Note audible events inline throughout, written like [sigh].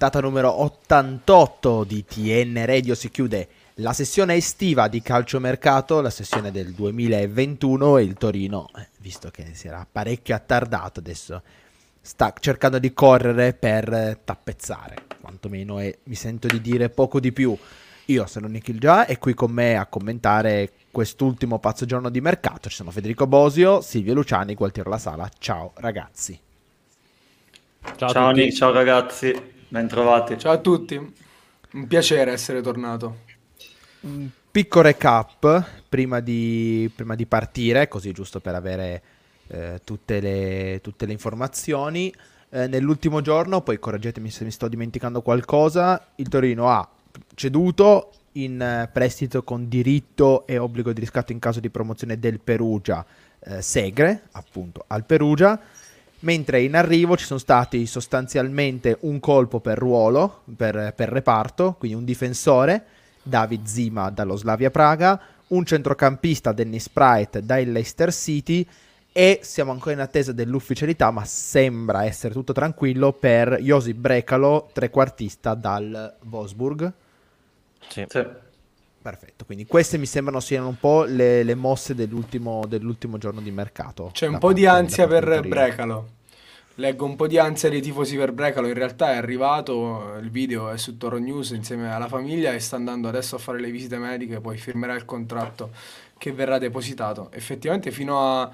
puntata numero 88 di TN Radio si chiude la sessione estiva di calciomercato, la sessione del 2021 e il Torino, eh, visto che si era parecchio attardato, adesso sta cercando di correre per tappezzare, quantomeno e mi sento di dire poco di più. Io sono Nikhil Già e qui con me a commentare quest'ultimo pazzo giorno di mercato ci sono Federico Bosio, Silvio Luciani, Gualtiero La Sala. Ciao ragazzi. Ciao, ciao Nick, ciao ragazzi, bentrovati. Ciao a tutti, un piacere essere tornato. Un piccolo recap prima di, prima di partire, così giusto per avere eh, tutte, le, tutte, le, informazioni. Eh, nell'ultimo giorno, poi correggetemi se mi sto dimenticando qualcosa, il Torino ha ceduto in eh, prestito con diritto e obbligo di riscatto in caso di promozione del Perugia eh, Segre, appunto al Perugia, mentre in arrivo ci sono stati sostanzialmente un colpo per ruolo, per, per reparto, quindi un difensore David Zima dallo Slavia Praga, un centrocampista Dennis Sprite dal Leicester City e siamo ancora in attesa dell'ufficialità, ma sembra essere tutto tranquillo per Josip Brecalo, trequartista dal Wolfsburg. Sì. sì. Perfetto, quindi queste mi sembrano siano un po' le, le mosse dell'ultimo, dell'ultimo, giorno di mercato. C'è un po' di ansia per Brecalo. Leggo un po' di ansia dei tifosi per Brecalo, in realtà è arrivato, il video è su Toro News insieme alla famiglia e sta andando adesso a fare le visite mediche, poi firmerà il contratto che verrà depositato. Effettivamente fino a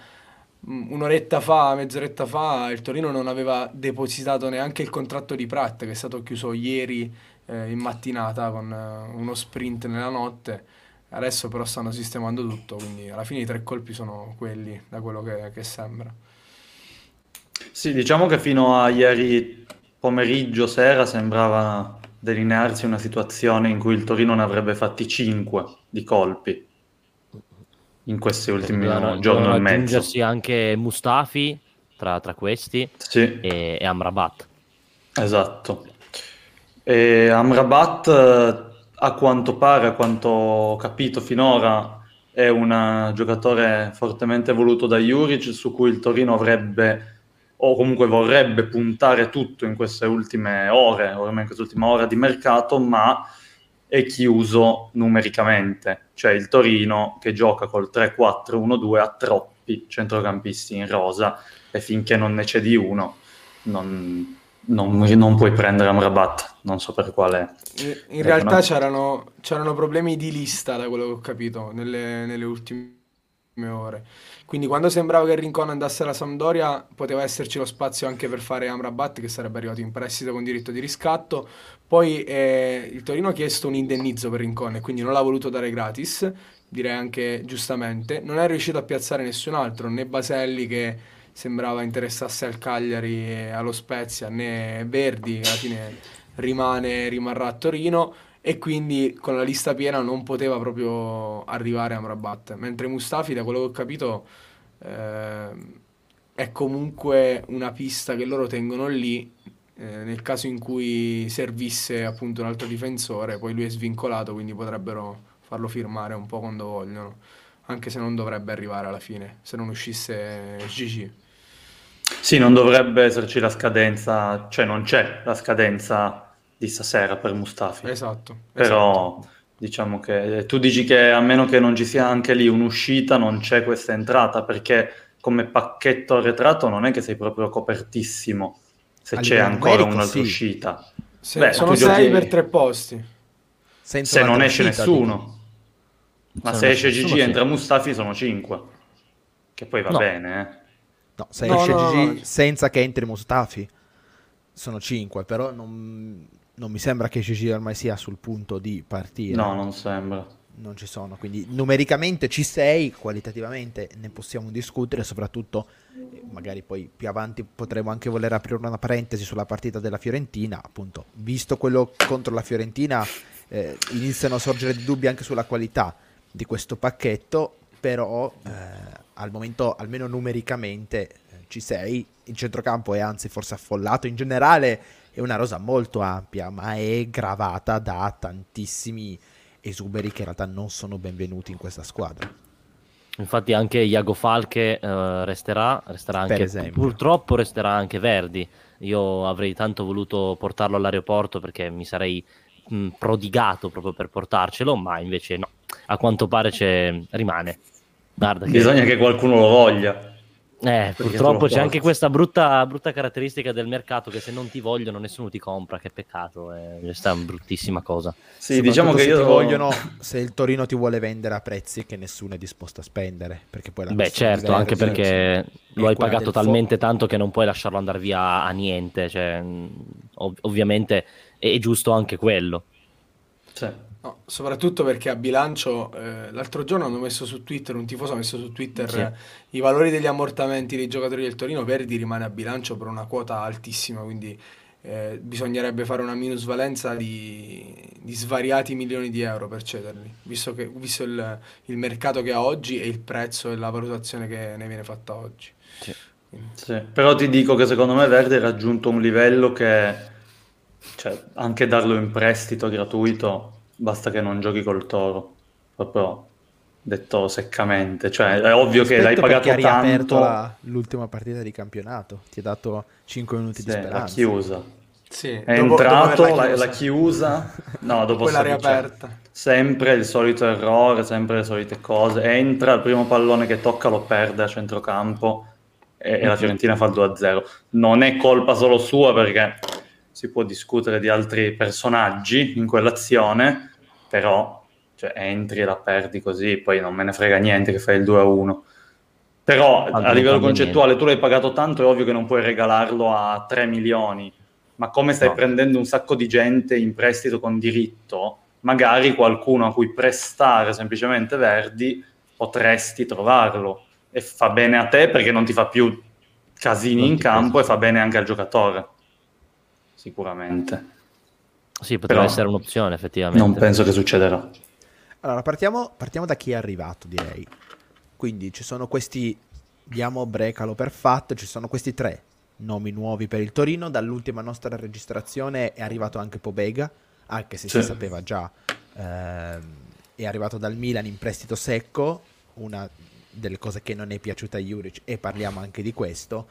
mm, un'oretta fa, mezz'oretta fa, il Torino non aveva depositato neanche il contratto di Pratt che è stato chiuso ieri eh, in mattinata con eh, uno sprint nella notte. Adesso però stanno sistemando tutto, quindi alla fine i tre colpi sono quelli, da quello che, che sembra. Sì, diciamo che fino a ieri pomeriggio, sera, sembrava delinearsi una situazione in cui il Torino ne avrebbe fatti 5 di colpi in questi ultimi dovevano, giorni e mezzo. aggiungersi anche Mustafi tra, tra questi sì. e, e, Amrabat. Esatto. E Amrabat, a quanto pare, a quanto ho capito finora, è un giocatore fortemente voluto da Juric, su cui il Torino avrebbe o comunque vorrebbe puntare tutto in queste ultime ore, ormai in quest'ultima ora di mercato, ma è chiuso numericamente. Cioè il Torino che gioca col 3-4-1-2 ha troppi centrocampisti in rosa e finché non ne cedi uno non, non, non puoi prendere Amrabat, non so per quale... In, realtà c'erano, c'erano, problemi di lista da quello che ho capito nelle, nelle ultime ore. Quindi quando sembrava che Rincon andasse alla Sampdoria poteva esserci lo spazio anche per fare Amrabat che sarebbe arrivato in prestito con diritto di riscatto. Poi eh, il Torino ha chiesto un indennizzo per Rincon e quindi non l'ha voluto dare gratis, direi anche giustamente. Non è riuscito a piazzare nessun altro, né Baselli che sembrava interessasse al Cagliari e allo Spezia, né Verdi che alla fine rimane, rimarrà a Torino e quindi con la lista piena non poteva proprio arrivare a Mrabat. Mentre Mustafi, da quello che ho capito, eh, è comunque una pista che loro tengono lì. Eh, nel caso in cui servisse appunto un altro difensore, poi lui è svincolato, quindi potrebbero farlo firmare un po' quando vogliono, anche se non dovrebbe arrivare alla fine, se non uscisse GG. Sì, non dovrebbe esserci la scadenza, cioè non c'è la scadenza di stasera per Mustafi. Esatto. Però esatto. diciamo che tu dici che a meno che non ci sia anche lì un'uscita, non c'è questa entrata, perché come pacchetto arretrato non è che sei proprio copertissimo se c'è ancora un'altra sì. uscita. Se, Beh, sono sei giochi... per tre posti. Senza se non esce uscita, nessuno. Ma se, se esce GG e entra Mustafi sono cinque. Che poi va no. bene, eh. No, se no, esce no, GG senza che entri Mustafi sono cinque, però non, non mi sembra che Gigi ormai sia sul punto di partire. No, non sembra. Non ci sono, quindi numericamente ci sei, qualitativamente ne possiamo discutere, soprattutto magari poi più avanti potremo anche voler aprire una parentesi sulla partita della Fiorentina, appunto, visto quello contro la Fiorentina eh, iniziano a sorgere dubbi anche sulla qualità di questo pacchetto, però eh, al momento almeno numericamente eh, ci sei, il centrocampo è anzi forse affollato in generale è una rosa molto ampia, ma è gravata da tantissimi esuberi che in realtà non sono benvenuti in questa squadra. Infatti anche Iago Falche uh, resterà, resterà anche, purtroppo resterà anche Verdi, Io avrei tanto voluto portarlo all'aeroporto perché mi sarei mh, prodigato proprio per portarcelo, ma invece no, a quanto pare c'è... rimane. Guarda che- Bisogna che qualcuno lo voglia. Eh, purtroppo c'è anche questa brutta, brutta caratteristica del mercato che se non ti vogliono nessuno ti compra, che peccato, è questa è una bruttissima cosa. Sì, diciamo che se io ti vogliono, se il Torino ti vuole vendere a prezzi che nessuno è disposto a spendere, perché poi la Beh certo, anche perché è lo hai pagato talmente tanto che non puoi lasciarlo andare via a niente, cioè, mh, ov- ovviamente è, è giusto anche quello. Sì. No, soprattutto perché a bilancio, eh, l'altro giorno hanno messo su Twitter, un tifoso ha messo su Twitter Sì. eh, i valori degli ammortamenti dei giocatori del Torino, Verdi rimane a bilancio per una quota altissima, quindi eh, bisognerebbe fare una minusvalenza di, di svariati milioni di euro per cederli, visto, che, visto il, il mercato che ha oggi e il prezzo e la valutazione che ne viene fatta oggi. Sì. Sì, però ti dico che secondo me Verdi ha raggiunto un livello che, cioè, anche darlo in prestito gratuito, basta che non giochi col Toro, proprio detto seccamente, cioè è ovvio che l'hai pagato perché ha riaperto tanto, la- l'ultima partita di campionato, ti ha dato 5 minuti di sì, l'ha speranza. chiusa, Sì, è dopo- dopo entrato, averla l'ha, chiusa. l'ha chiusa, [laughs] no, dopo Poi l'ha cioè, riaperta. sempre il solito errore, sempre le solite cose, entra, il primo pallone che tocca lo perde a centrocampo e, e la Fiorentina fa il 2-0. Non è colpa solo sua perché si può discutere di altri personaggi in quell'azione, però cioè, entri e la perdi così, poi non me ne frega niente che fai il 2-1. Però Tanto a non livello concettuale tu l'hai pagato tanto, è ovvio che non puoi regalarlo a 3 milioni, ma come stai No. prendendo un sacco di gente in prestito con diritto, magari qualcuno a cui prestare semplicemente Verdi potresti trovarlo e fa bene a te perché non ti fa più casini Non in campo pesa. e fa bene anche al giocatore. Sicuramente. Sì, potrebbe Però essere un'opzione effettivamente. Non penso che succederà. Allora, partiamo, partiamo da chi è arrivato, direi. Quindi ci sono questi, diamo Brecalo per fatto, ci sono questi tre nomi nuovi per il Torino. Dall'ultima nostra registrazione è arrivato anche Pobega, anche se Sì. si sapeva già. ehm, è arrivato dal Milan in prestito secco, una delle cose che non è piaciuta a Juric e parliamo anche di questo.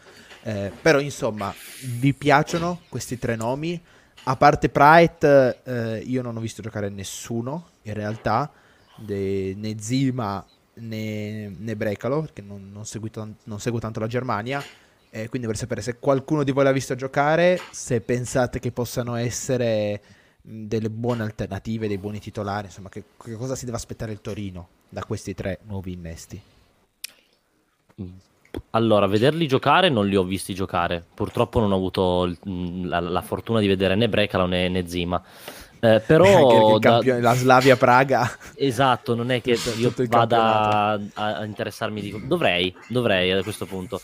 Eh, però insomma, vi piacciono questi tre nomi? A parte Pride, eh, io non ho visto giocare nessuno in realtà, de- né Zima né, né Brecalo, perché non, non segui tan- non seguo tanto la Germania. eh, quindi vorrei sapere se qualcuno di voi l'ha visto giocare, se pensate che possano essere mh, delle buone alternative, dei buoni titolari, insomma, che, che cosa si deve aspettare il Torino da questi tre nuovi innesti. Allora, vederli giocare non li ho visti giocare. Purtroppo non ho avuto mh, la, la fortuna di vedere né Brecalo né, né Zima. Eh, [laughs] però da- campione- la Slavia Praga esatto, non è che [laughs] io vada a, a interessarmi di dovrei, dovrei a questo punto.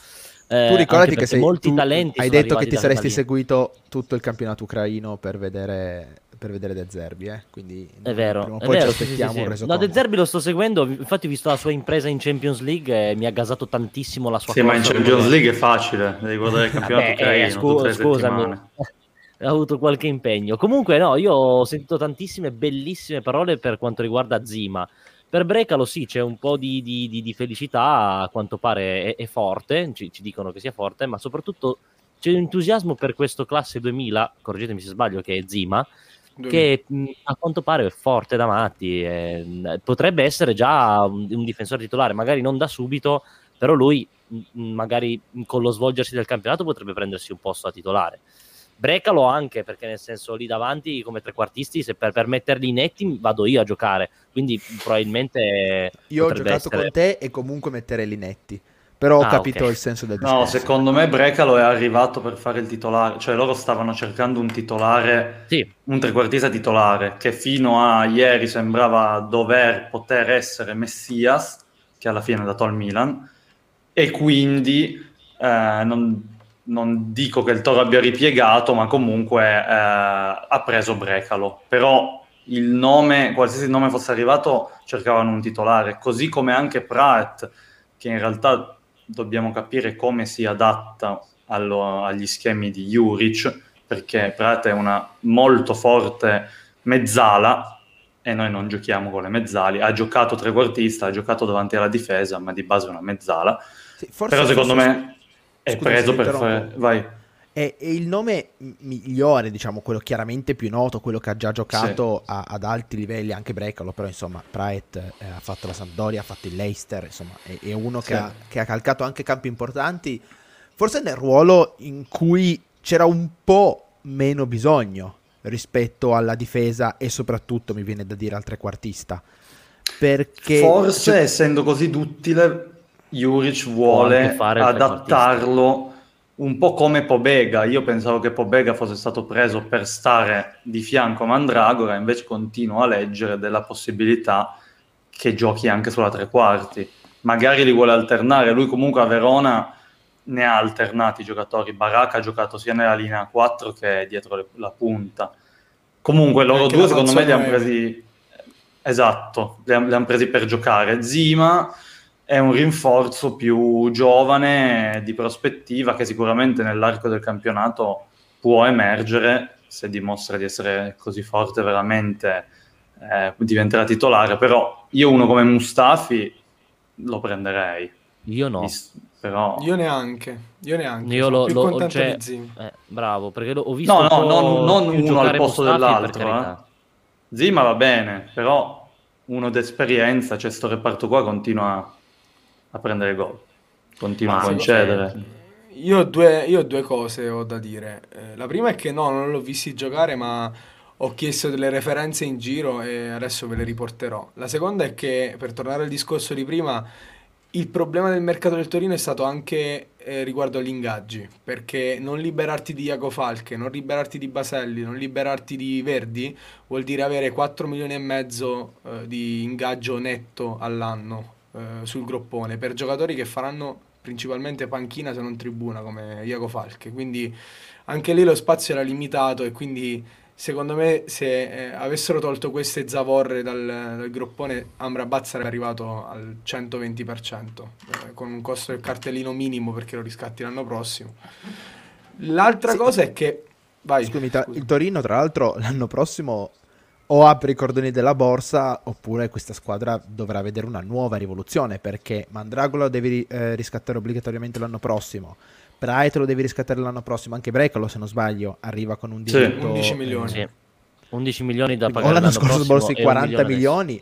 Eh, tu ricordati che sei, molti tu talenti hai detto che ti saresti seguito tutto il campionato ucraino per vedere, per vedere De Zerbi, eh? quindi È vero, prima o è poi vero, ci sì, sì, aspettiamo sì, un sì. resoconto. No, De Zerbi lo sto seguendo, infatti ho visto la sua impresa in Champions League e mi ha gasato tantissimo la sua Sì, ma in Champions League è facile, devi guardare il campionato Vabbè, ucraino eh, scu- scusami, ho [laughs] avuto qualche impegno. Comunque, no, io ho sentito tantissime bellissime parole per quanto riguarda Zima. Per Brecalo, sì, c'è un po' di, di- di- di felicità, a quanto pare è, è forte, ci, ci dicono che sia forte, ma soprattutto c'è un entusiasmo per questo classe 2000, correggetemi se sbaglio, che è Zima, che a quanto pare è forte da matti. e, mh, potrebbe essere già un, un difensore titolare, magari non da subito, però lui magari con lo svolgersi del campionato potrebbe prendersi un posto da titolare. Brecalo anche perché nel senso lì davanti come trequartisti se per, per metterli netti vado io a giocare quindi probabilmente Io ho giocato essere- con te e comunque mettere Linetti, però ho Ah, capito ok. il senso del discorso. No, secondo me Brecalo è arrivato per fare il titolare, cioè loro stavano cercando un titolare, sì un trequartista titolare, che fino a ieri sembrava dover poter essere Messias, che alla fine è andato al Milan, e quindi eh, non, non dico che il Toro abbia ripiegato, ma comunque eh, ha preso Brecalo. Però il nome, qualsiasi nome fosse arrivato, cercavano un titolare, così come anche Pratt, che in realtà dobbiamo capire come si adatta allo- agli schemi di Juric, perché Pratt è una molto forte mezzala e noi non giochiamo con le mezzali. Ha giocato trequartista, ha giocato davanti alla difesa, ma di base è una mezzala. Sì, Però secondo forse- me è scusa preso per fare... Vai. È, è il nome migliore, diciamo, quello chiaramente più noto, quello che ha già giocato sì. a, ad alti livelli, anche Brecalo, però insomma Praet eh, ha fatto la Sampdoria, ha fatto il Leicester, insomma è, è uno sì. che, ha, che ha calcato anche campi importanti, forse nel ruolo in cui c'era un po' meno bisogno rispetto alla difesa e soprattutto mi viene da dire al trequartista. Perché forse cioè... essendo così duttile Juric vuole adattarlo un po' come Pobega. Io pensavo che Pobega fosse stato preso per stare di fianco a Mandragora, invece continuo a leggere della possibilità che giochi anche sulla tre quarti. Magari li vuole alternare. Lui comunque a Verona ne ha alternati i giocatori. Baracca ha giocato sia nella linea 4 che dietro le, la punta. Comunque loro Anche due secondo me li hanno presi... Esatto, li hanno presi per giocare. Zima è un rinforzo più giovane, di prospettiva, che sicuramente nell'arco del campionato può emergere se dimostra di essere così forte veramente eh, diventerà titolare, però io uno come Mustafi lo prenderei. Io no. Però... Io neanche, io neanche. Io lo, lo cioè, eh, bravo, perché ho visto No, no, non, non uno al posto Mustafi, dell'altro, eh. Zima va bene, però uno d'esperienza, cioè sto reparto qua continua a prendere gol, continua Ma a concedere. Io ho, due, io due cose ho da dire. Eh, la prima è che no, non l'ho visto giocare, ma ho chiesto delle referenze in giro e adesso ve le riporterò. La seconda è che, per tornare al discorso di prima, il problema del mercato del Torino è stato anche eh, riguardo agli ingaggi, perché non liberarti di Iago Falche, non liberarti di Baselli, non liberarti di Verdi vuol dire avere 4 milioni e mezzo eh, di ingaggio netto all'anno eh, sul groppone per giocatori che faranno principalmente panchina se non tribuna come Iago Falche, quindi anche lì lo spazio era limitato e quindi secondo me se eh, avessero tolto queste zavorre dal, dal groppone Amrabat sarebbe arrivato al 120% eh, con un costo del cartellino minimo perché lo riscatti l'anno prossimo. L'altra sì. cosa è che vai. Scusami, il Torino tra l'altro l'anno prossimo o apre i cordoni della borsa oppure questa squadra dovrà vedere una nuova rivoluzione perché Mandragola lo devi eh, riscattare obbligatoriamente l'anno prossimo Bright lo devi riscattare l'anno prossimo, anche Brecalo se non sbaglio arriva con un diritto... Sì, 11 milioni. Sì. 11 milioni da pagare. O l'anno scorso borsi 40 milioni,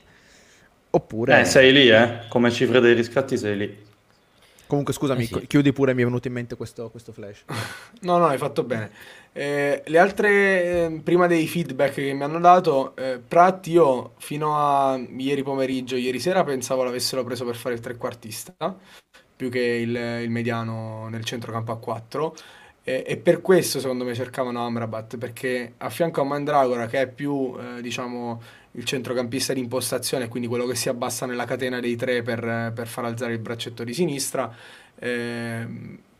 oppure... Eh, sei lì, eh, come cifre dei riscatti sei lì. Comunque scusami, eh sì. chiudi pure, mi è venuto in mente questo, questo flash. [laughs] no, no, hai fatto bene. Eh, le altre, eh, prima dei feedback che mi hanno dato, eh, Pratt io fino a ieri pomeriggio, ieri sera pensavo l'avessero preso per fare il trequartista più che il, il mediano nel centrocampo a 4 e, e, per questo secondo me cercavano Amrabat perché a fianco a Mandragora che è più eh, diciamo il centrocampista di impostazione quindi quello che si abbassa nella catena dei tre per, per far alzare il braccetto di sinistra eh,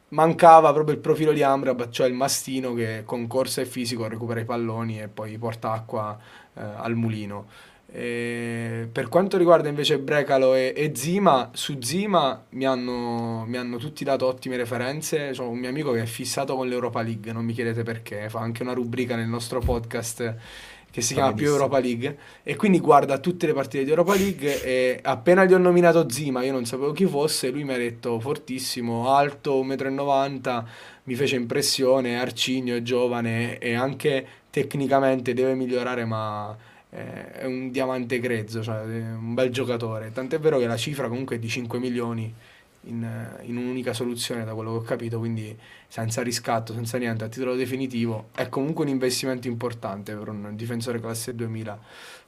mancava proprio il profilo di Amrabat cioè il mastino che con corsa e fisico recupera i palloni e poi porta acqua eh, al mulino e per quanto riguarda invece Brecalo e, e Zima, su Zima mi hanno, mi hanno, tutti dato ottime referenze. C'ho un mio amico che è fissato con l'Europa League, non mi chiedete perché, fa anche una rubrica nel nostro podcast che si chiama più Europa League e quindi guarda tutte le partite di Europa League e appena gli ho nominato Zima, io non sapevo chi fosse, lui mi ha detto fortissimo, alto, 1,90 m, mi fece impressione, arcigno, è giovane e anche tecnicamente deve migliorare ma è un diamante grezzo, cioè un bel giocatore. Tant'è vero che la cifra comunque è di 5 milioni in, in, un'unica soluzione, da quello che ho capito, quindi senza riscatto, senza niente, a titolo definitivo. È comunque un investimento importante per un difensore classe 2000.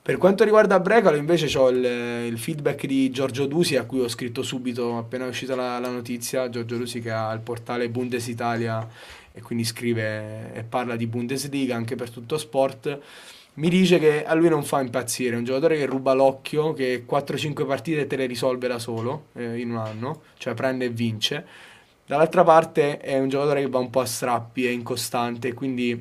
Per quanto riguarda Brecalo, invece ho il, il, feedback di Giorgio Dusi, a cui ho scritto subito appena è uscita la, la notizia. Giorgio Dusi che ha il portale Bundes Italia e quindi scrive e parla di Bundesliga anche per tutto sport mi dice che a lui non fa impazzire, è un giocatore che ruba l'occhio, che 4-5 partite te le risolve da solo eh, in un anno, cioè prende e vince. Dall'altra parte è un giocatore che va un po' a strappi, è incostante, quindi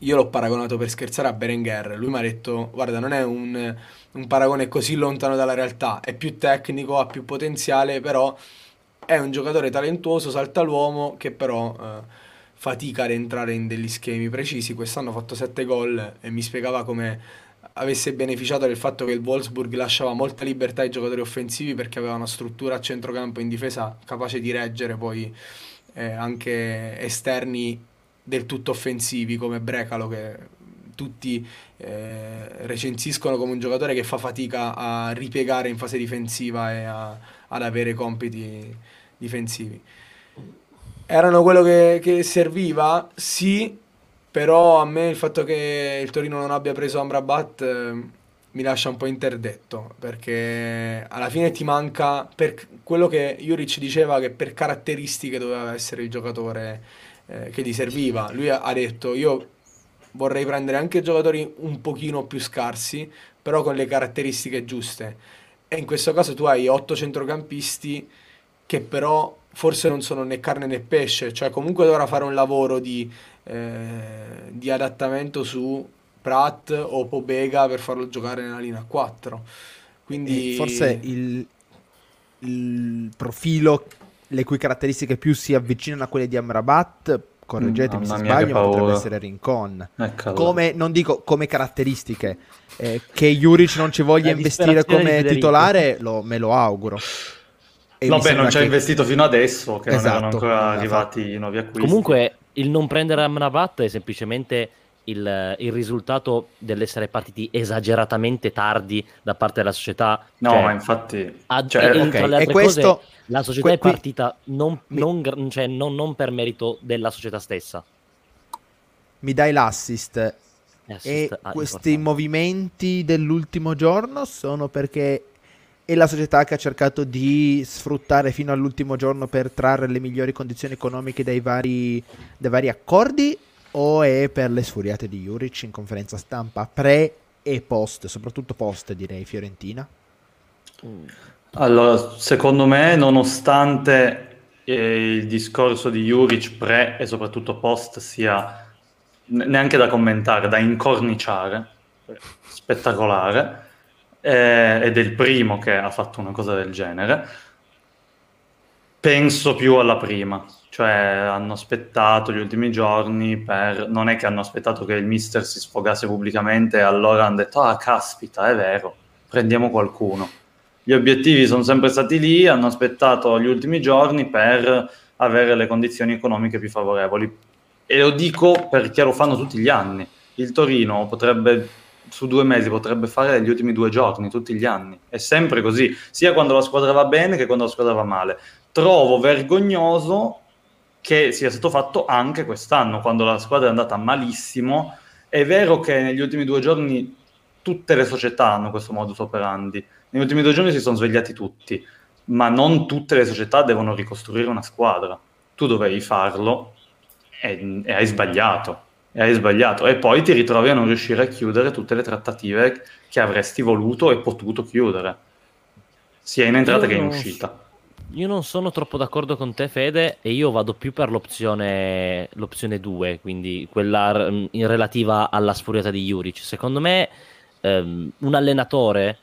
io l'ho paragonato per scherzare a Berenguer. Lui mi ha detto, guarda, non è un, un paragone così lontano dalla realtà, è più tecnico, ha più potenziale, però è un giocatore talentuoso, salta l'uomo, che però... Eh, fatica ad entrare in degli schemi precisi. Quest'anno ha fatto 7 gol e mi spiegava come avesse beneficiato del fatto che il Wolfsburg lasciava molta libertà ai giocatori offensivi perché aveva una struttura a centrocampo in difesa capace di reggere poi eh, anche esterni del tutto offensivi come Brecalo che tutti eh, recensiscono come un giocatore che fa fatica a ripiegare in fase difensiva e a, ad avere compiti difensivi. Erano quello che, che serviva? Sì, però a me il fatto che il Torino non abbia preso Amrabat eh, mi lascia un po' interdetto perché alla fine ti manca per quello che Juric diceva che per caratteristiche doveva essere il giocatore eh, che gli serviva. Lui ha, detto io vorrei prendere anche giocatori un pochino più scarsi, però con le caratteristiche giuste. E in questo caso tu hai otto centrocampisti che però forse non sono né carne né pesce, cioè comunque dovrà fare un lavoro di, eh, di adattamento su Pratt o Pobega per farlo giocare nella linea 4. Quindi e forse il, il profilo le cui caratteristiche più si avvicinano a quelle di Amrabat correggetemi mm, se sbaglio, ma potrebbe essere Rincon. Eccolo. Come, non dico come caratteristiche, eh, che Juric non ci voglia investire come titolare, lo, me lo auguro. E no, beh, non ci ha che... investito fino adesso, che esatto, non erano ancora esatto. arrivati i nuovi acquisti. Comunque, il non prendere Amrabat è semplicemente il, il, risultato dell'essere partiti esageratamente tardi da parte della società. No, cioè, ma infatti... A, cioè, okay. e questo... Cose, la società que- è partita non, mi... non, cioè, non, non, per merito della società stessa. Mi dai l'assist. l'assist e ah, questi importante. movimenti dell'ultimo giorno sono perché è la società che ha cercato di sfruttare fino all'ultimo giorno per trarre le migliori condizioni economiche dai vari, dai vari accordi o è per le sfuriate di Juric in conferenza stampa pre e post, soprattutto post direi Fiorentina? Allora, secondo me, nonostante eh, il discorso di Juric pre e soprattutto post sia neanche da commentare, da incorniciare, spettacolare, eh, ed è il primo che ha fatto una cosa del genere, penso più alla prima, cioè hanno aspettato gli ultimi giorni per... non è che hanno aspettato che il mister si sfogasse pubblicamente e allora hanno detto ah caspita è vero, prendiamo qualcuno. Gli obiettivi sono sempre stati lì, hanno aspettato gli ultimi giorni per avere le condizioni economiche più favorevoli. E lo dico perché lo fanno tutti gli anni. Il Torino potrebbe, su due mesi, potrebbe fare gli ultimi due giorni, tutti gli anni. È sempre così, sia quando la squadra va bene che quando la squadra va male. Trovo vergognoso che sia stato fatto anche quest'anno, quando la squadra è andata malissimo. È vero che negli ultimi due giorni tutte le società hanno questo modus operandi. Negli ultimi due giorni si sono svegliati tutti, ma non tutte le società devono ricostruire una squadra. Tu dovevi farlo e, e hai sbagliato. E hai sbagliato. E poi ti ritrovi a non riuscire a chiudere tutte le trattative che avresti voluto e potuto chiudere, sia in entrata io che in uscita. Io non sono troppo d'accordo con te, Fede, e io vado più per l'opzione, l'opzione 2, quindi quella in relativa alla sfuriata di Juric. Secondo me, ehm, un allenatore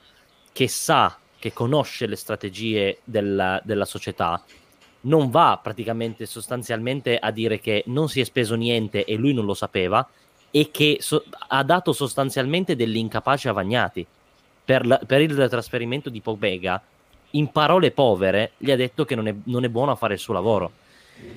che sa, che conosce le strategie della, della società, non va praticamente sostanzialmente a dire che non si è speso niente e lui non lo sapeva e che so- ha dato sostanzialmente dell'incapace a Vagnati per, la- per il trasferimento di Pobega in parole povere, gli ha detto che non è, non è buono a fare il suo lavoro.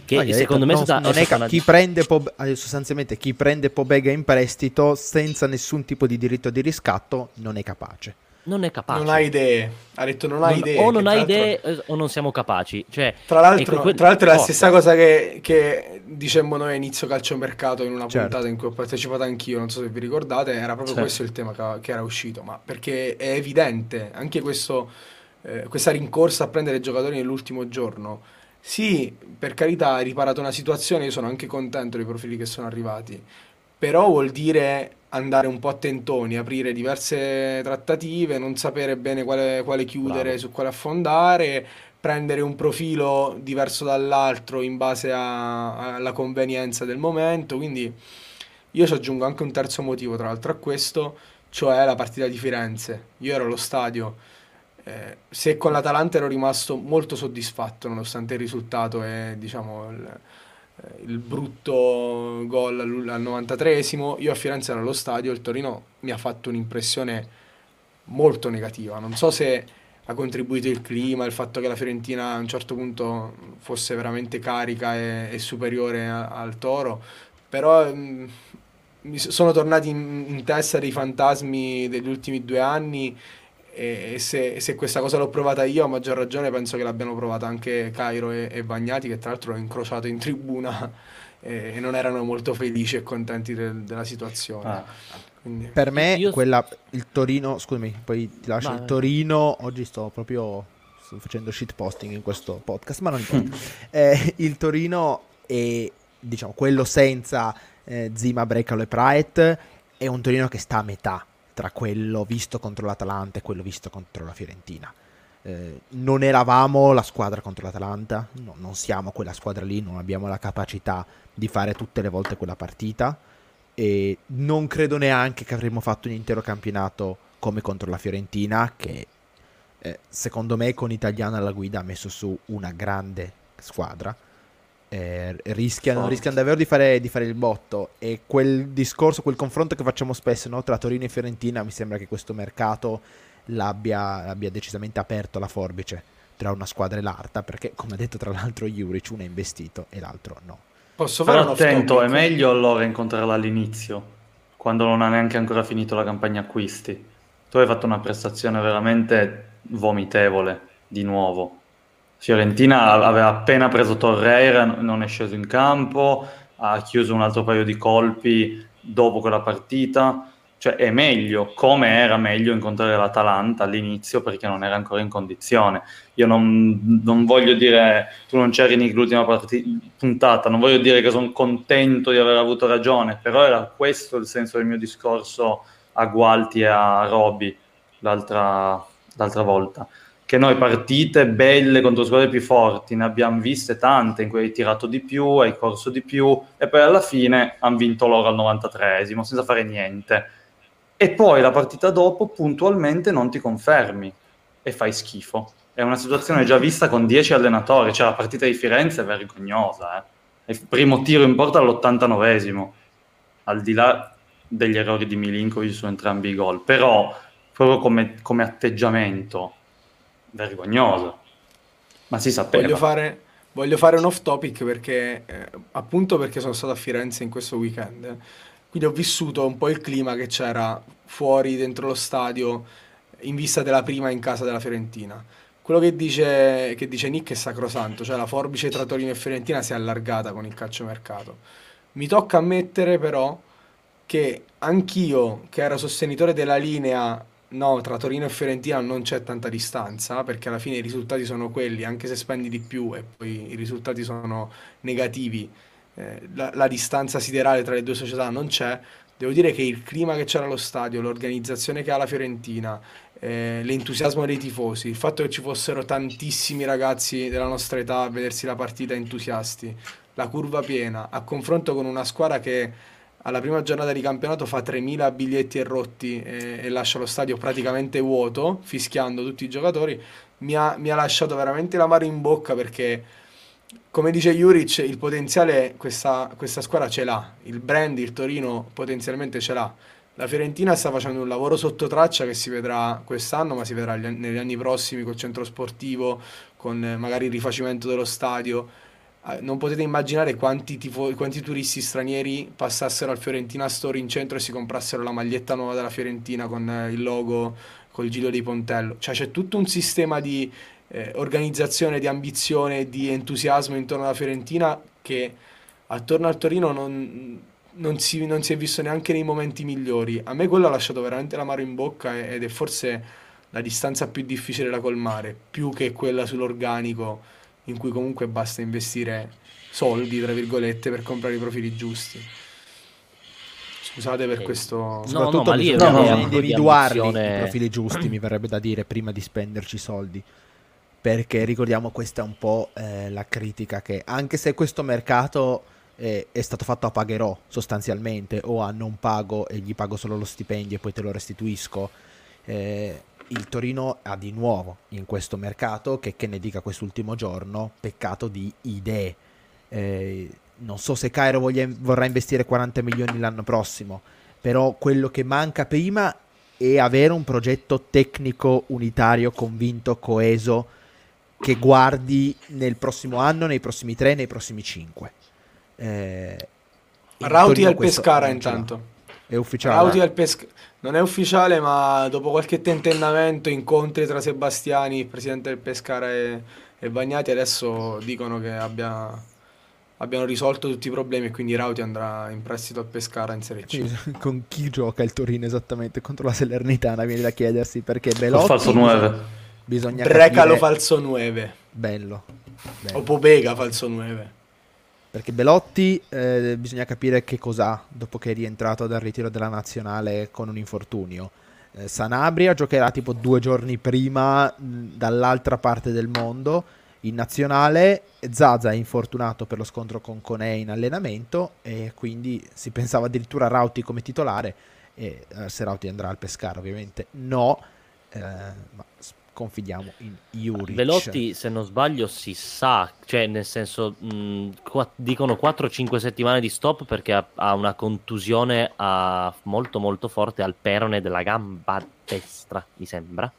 Che no, secondo detto, me non, non è, una... chi prende Pob... Eh, sostanzialmente chi prende Pobega in prestito senza nessun tipo di diritto di riscatto non è capace. Non è capace. Non ha idee. Ha detto non ha non, idee. O non ha idee eh, o non siamo capaci. Cioè, tra, l'altro, que- tra l'altro, è la stessa cosa che, che dicemmo noi a inizio calciomercato in una certo. puntata in cui ho partecipato anch'io. Non so se vi ricordate. Era proprio certo. questo il tema che, che era uscito. Ma perché è evidente anche questo eh, questa rincorsa a prendere giocatori nell'ultimo giorno. Sì, per carità, hai riparato una situazione, io sono anche contento dei profili che sono arrivati, però vuol dire andare un po' attentoni, aprire diverse trattative, non sapere bene quale, quale chiudere, Bravo. su quale affondare, prendere un profilo diverso dall'altro in base a, alla convenienza del momento, quindi io ci aggiungo anche un terzo motivo tra l'altro a questo, cioè la partita di Firenze. Io ero allo stadio eh, se con l'Atalanta ero rimasto molto soddisfatto nonostante il risultato e diciamo il, il brutto gol al, al 93esimo, io a Firenze ero allo stadio, il Torino mi ha fatto un'impressione molto negativa. Non so se ha contribuito il clima, il fatto che la Fiorentina a un certo punto fosse veramente carica e, e superiore a, al Toro, però mh, mi sono tornati in, in, testa dei fantasmi degli ultimi due anni e se, se, questa cosa l'ho provata io a maggior ragione penso che l'abbiano provata anche Cairo e, e Bagnati che tra l'altro ho incrociato in tribuna [laughs] e, e non erano molto felici e contenti del, della situazione. Ah. Quindi... Per me io... quella, il Torino, scusami, poi ti lascio Ma... il Torino, oggi sto proprio sto facendo shitposting in questo podcast, ma non [laughs] importa. eh, il Torino è, diciamo, quello senza eh, Zima, Brecalo e Praet, è un Torino che sta a metà tra quello visto contro l'Atalanta e quello visto contro la Fiorentina. Eh, non eravamo la squadra contro l'Atalanta, no, non siamo quella squadra lì, non abbiamo la capacità di fare tutte le volte quella partita e non credo neanche che avremmo fatto un intero campionato come contro la Fiorentina che eh, secondo me con Italiano alla guida ha messo su una grande squadra eh, rischiano, rischiano, davvero di fare, di fare, il botto e quel discorso, quel confronto che facciamo spesso no, tra Torino e Fiorentina mi sembra che questo mercato l'abbia, l'abbia decisamente aperto la forbice tra una squadra e l'altra perché come ha detto tra l'altro Juric uno è investito e l'altro no Posso fare Però attento, è meglio allora incontrarla all'inizio, quando non ha neanche ancora finito la campagna acquisti. Tu hai fatto una prestazione veramente vomitevole, di nuovo. Fiorentina aveva appena preso Torreira, non è sceso in campo, ha chiuso un altro paio di colpi dopo quella partita cioè è meglio, come era meglio incontrare l'Atalanta all'inizio perché non era ancora in condizione. Io non, non voglio dire, tu non c'eri Nick l'ultima partita, puntata, non voglio dire che sono contento di aver avuto ragione, però era questo il senso del mio discorso a Gualti e a Roby l'altra, l'altra volta. Che noi partite belle contro squadre più forti ne abbiamo viste tante in cui hai tirato di più, hai corso di più e poi alla fine hanno vinto loro al 93esimo senza fare niente e poi la partita dopo puntualmente non ti confermi e fai schifo. È una situazione già vista con 10 allenatori, cioè la partita di Firenze è vergognosa. Eh. Il primo tiro in porta all'89esimo, al di là degli errori di Milinkovic su entrambi i gol, però proprio come, come atteggiamento vergognoso. Ma si sapeva. Voglio fare, voglio fare un off topic perché, eh, appunto perché sono stato a Firenze in questo weekend quindi ho vissuto un po' il clima che c'era fuori dentro lo stadio in vista della prima in casa della Fiorentina. Quello che dice, che dice Nick è sacrosanto, cioè la forbice tra Torino e Fiorentina si è allargata con il calciomercato. Mi tocca ammettere però che anch'io, che ero sostenitore della linea no, tra Torino e Fiorentina non c'è tanta distanza, perché alla fine i risultati sono quelli, anche se spendi di più e poi i risultati sono negativi, eh, la, la, distanza siderale tra le due società non c'è. Devo dire che il clima che c'era allo stadio, l'organizzazione che ha la Fiorentina, eh, l'entusiasmo dei tifosi, il fatto che ci fossero tantissimi ragazzi della nostra età a vedersi la partita entusiasti, la curva piena, a confronto con una squadra che alla prima giornata di campionato fa 3.000 biglietti rotti e, e, lascia lo stadio praticamente vuoto, fischiando tutti i giocatori, mi ha, mi ha lasciato veramente l'amaro in bocca perché come dice Juric, il potenziale questa, questa squadra ce l'ha, il brand, il Torino potenzialmente ce l'ha. La Fiorentina sta facendo un lavoro sotto traccia che si vedrà quest'anno, ma si vedrà negli anni prossimi col centro sportivo, con magari il rifacimento dello stadio. Ah, non potete immaginare quanti, tifo, quanti turisti stranieri passassero al Fiorentina Store in centro e si comprassero la maglietta nuova della Fiorentina con il logo, col giro di Pontello. Cioè c'è tutto un sistema di, eh, organizzazione, di ambizione di entusiasmo intorno alla Fiorentina che attorno al Torino non, non, si, non, si, è visto neanche nei momenti migliori. A me quello ha lasciato veramente l'amaro in bocca ed è forse la distanza più difficile da colmare, più che quella sull'organico in cui comunque basta investire soldi, tra virgolette, per comprare i profili giusti. Scusate per questo. No, Soprattutto no, ma lì no, no, individuarli i profili giusti, mi verrebbe da dire, prima di spenderci soldi perché ricordiamo questa è un po' eh, la critica che anche se questo mercato eh, è stato fatto a pagherò sostanzialmente o a non pago e gli pago solo lo stipendio e poi te lo restituisco, eh, il Torino ha di nuovo in questo mercato, che, che ne dica quest'ultimo giorno, peccato di idee. Eh, non so se Cairo voglia, vorrà investire 40 milioni l'anno prossimo, però quello che manca prima è avere un progetto tecnico unitario, convinto, coeso, che guardi nel prossimo anno, nei prossimi tre, nei prossimi cinque. Eh, Rauti al Pescara intanto. È ufficiale. Rauti al Pescara. Non è ufficiale, ma dopo qualche tentennamento, incontri tra Sebastiani, il presidente del Pescara e, e Bagnati, adesso dicono che abbia- abbiano risolto tutti i problemi e quindi Rauti andrà in prestito al Pescara in Serie C. Quindi, [laughs] Con chi gioca il Torino esattamente contro la Salernitana? Viene da chiedersi perché Col Belotti falso 9. bisogna Brecalo capire... falso 9 bello, bello. o Pobega falso 9. Perché Belotti eh, bisogna capire che cos'ha dopo che è rientrato dal ritiro della nazionale con un infortunio. Eh, Sanabria giocherà tipo due giorni prima mh, dall'altra parte del mondo in nazionale. Zaza è infortunato per lo scontro con Conè in allenamento e quindi si pensava addirittura a Rauti come titolare. E eh, se Rauti andrà al Pescara, ovviamente no, eh, ma confidiamo in Juric. Velotti, se non sbaglio, si sa, cioè nel senso, mh, qua- dicono 4-5 settimane di stop perché ha, ha una contusione a- molto molto forte al perone della gamba destra, mi sembra.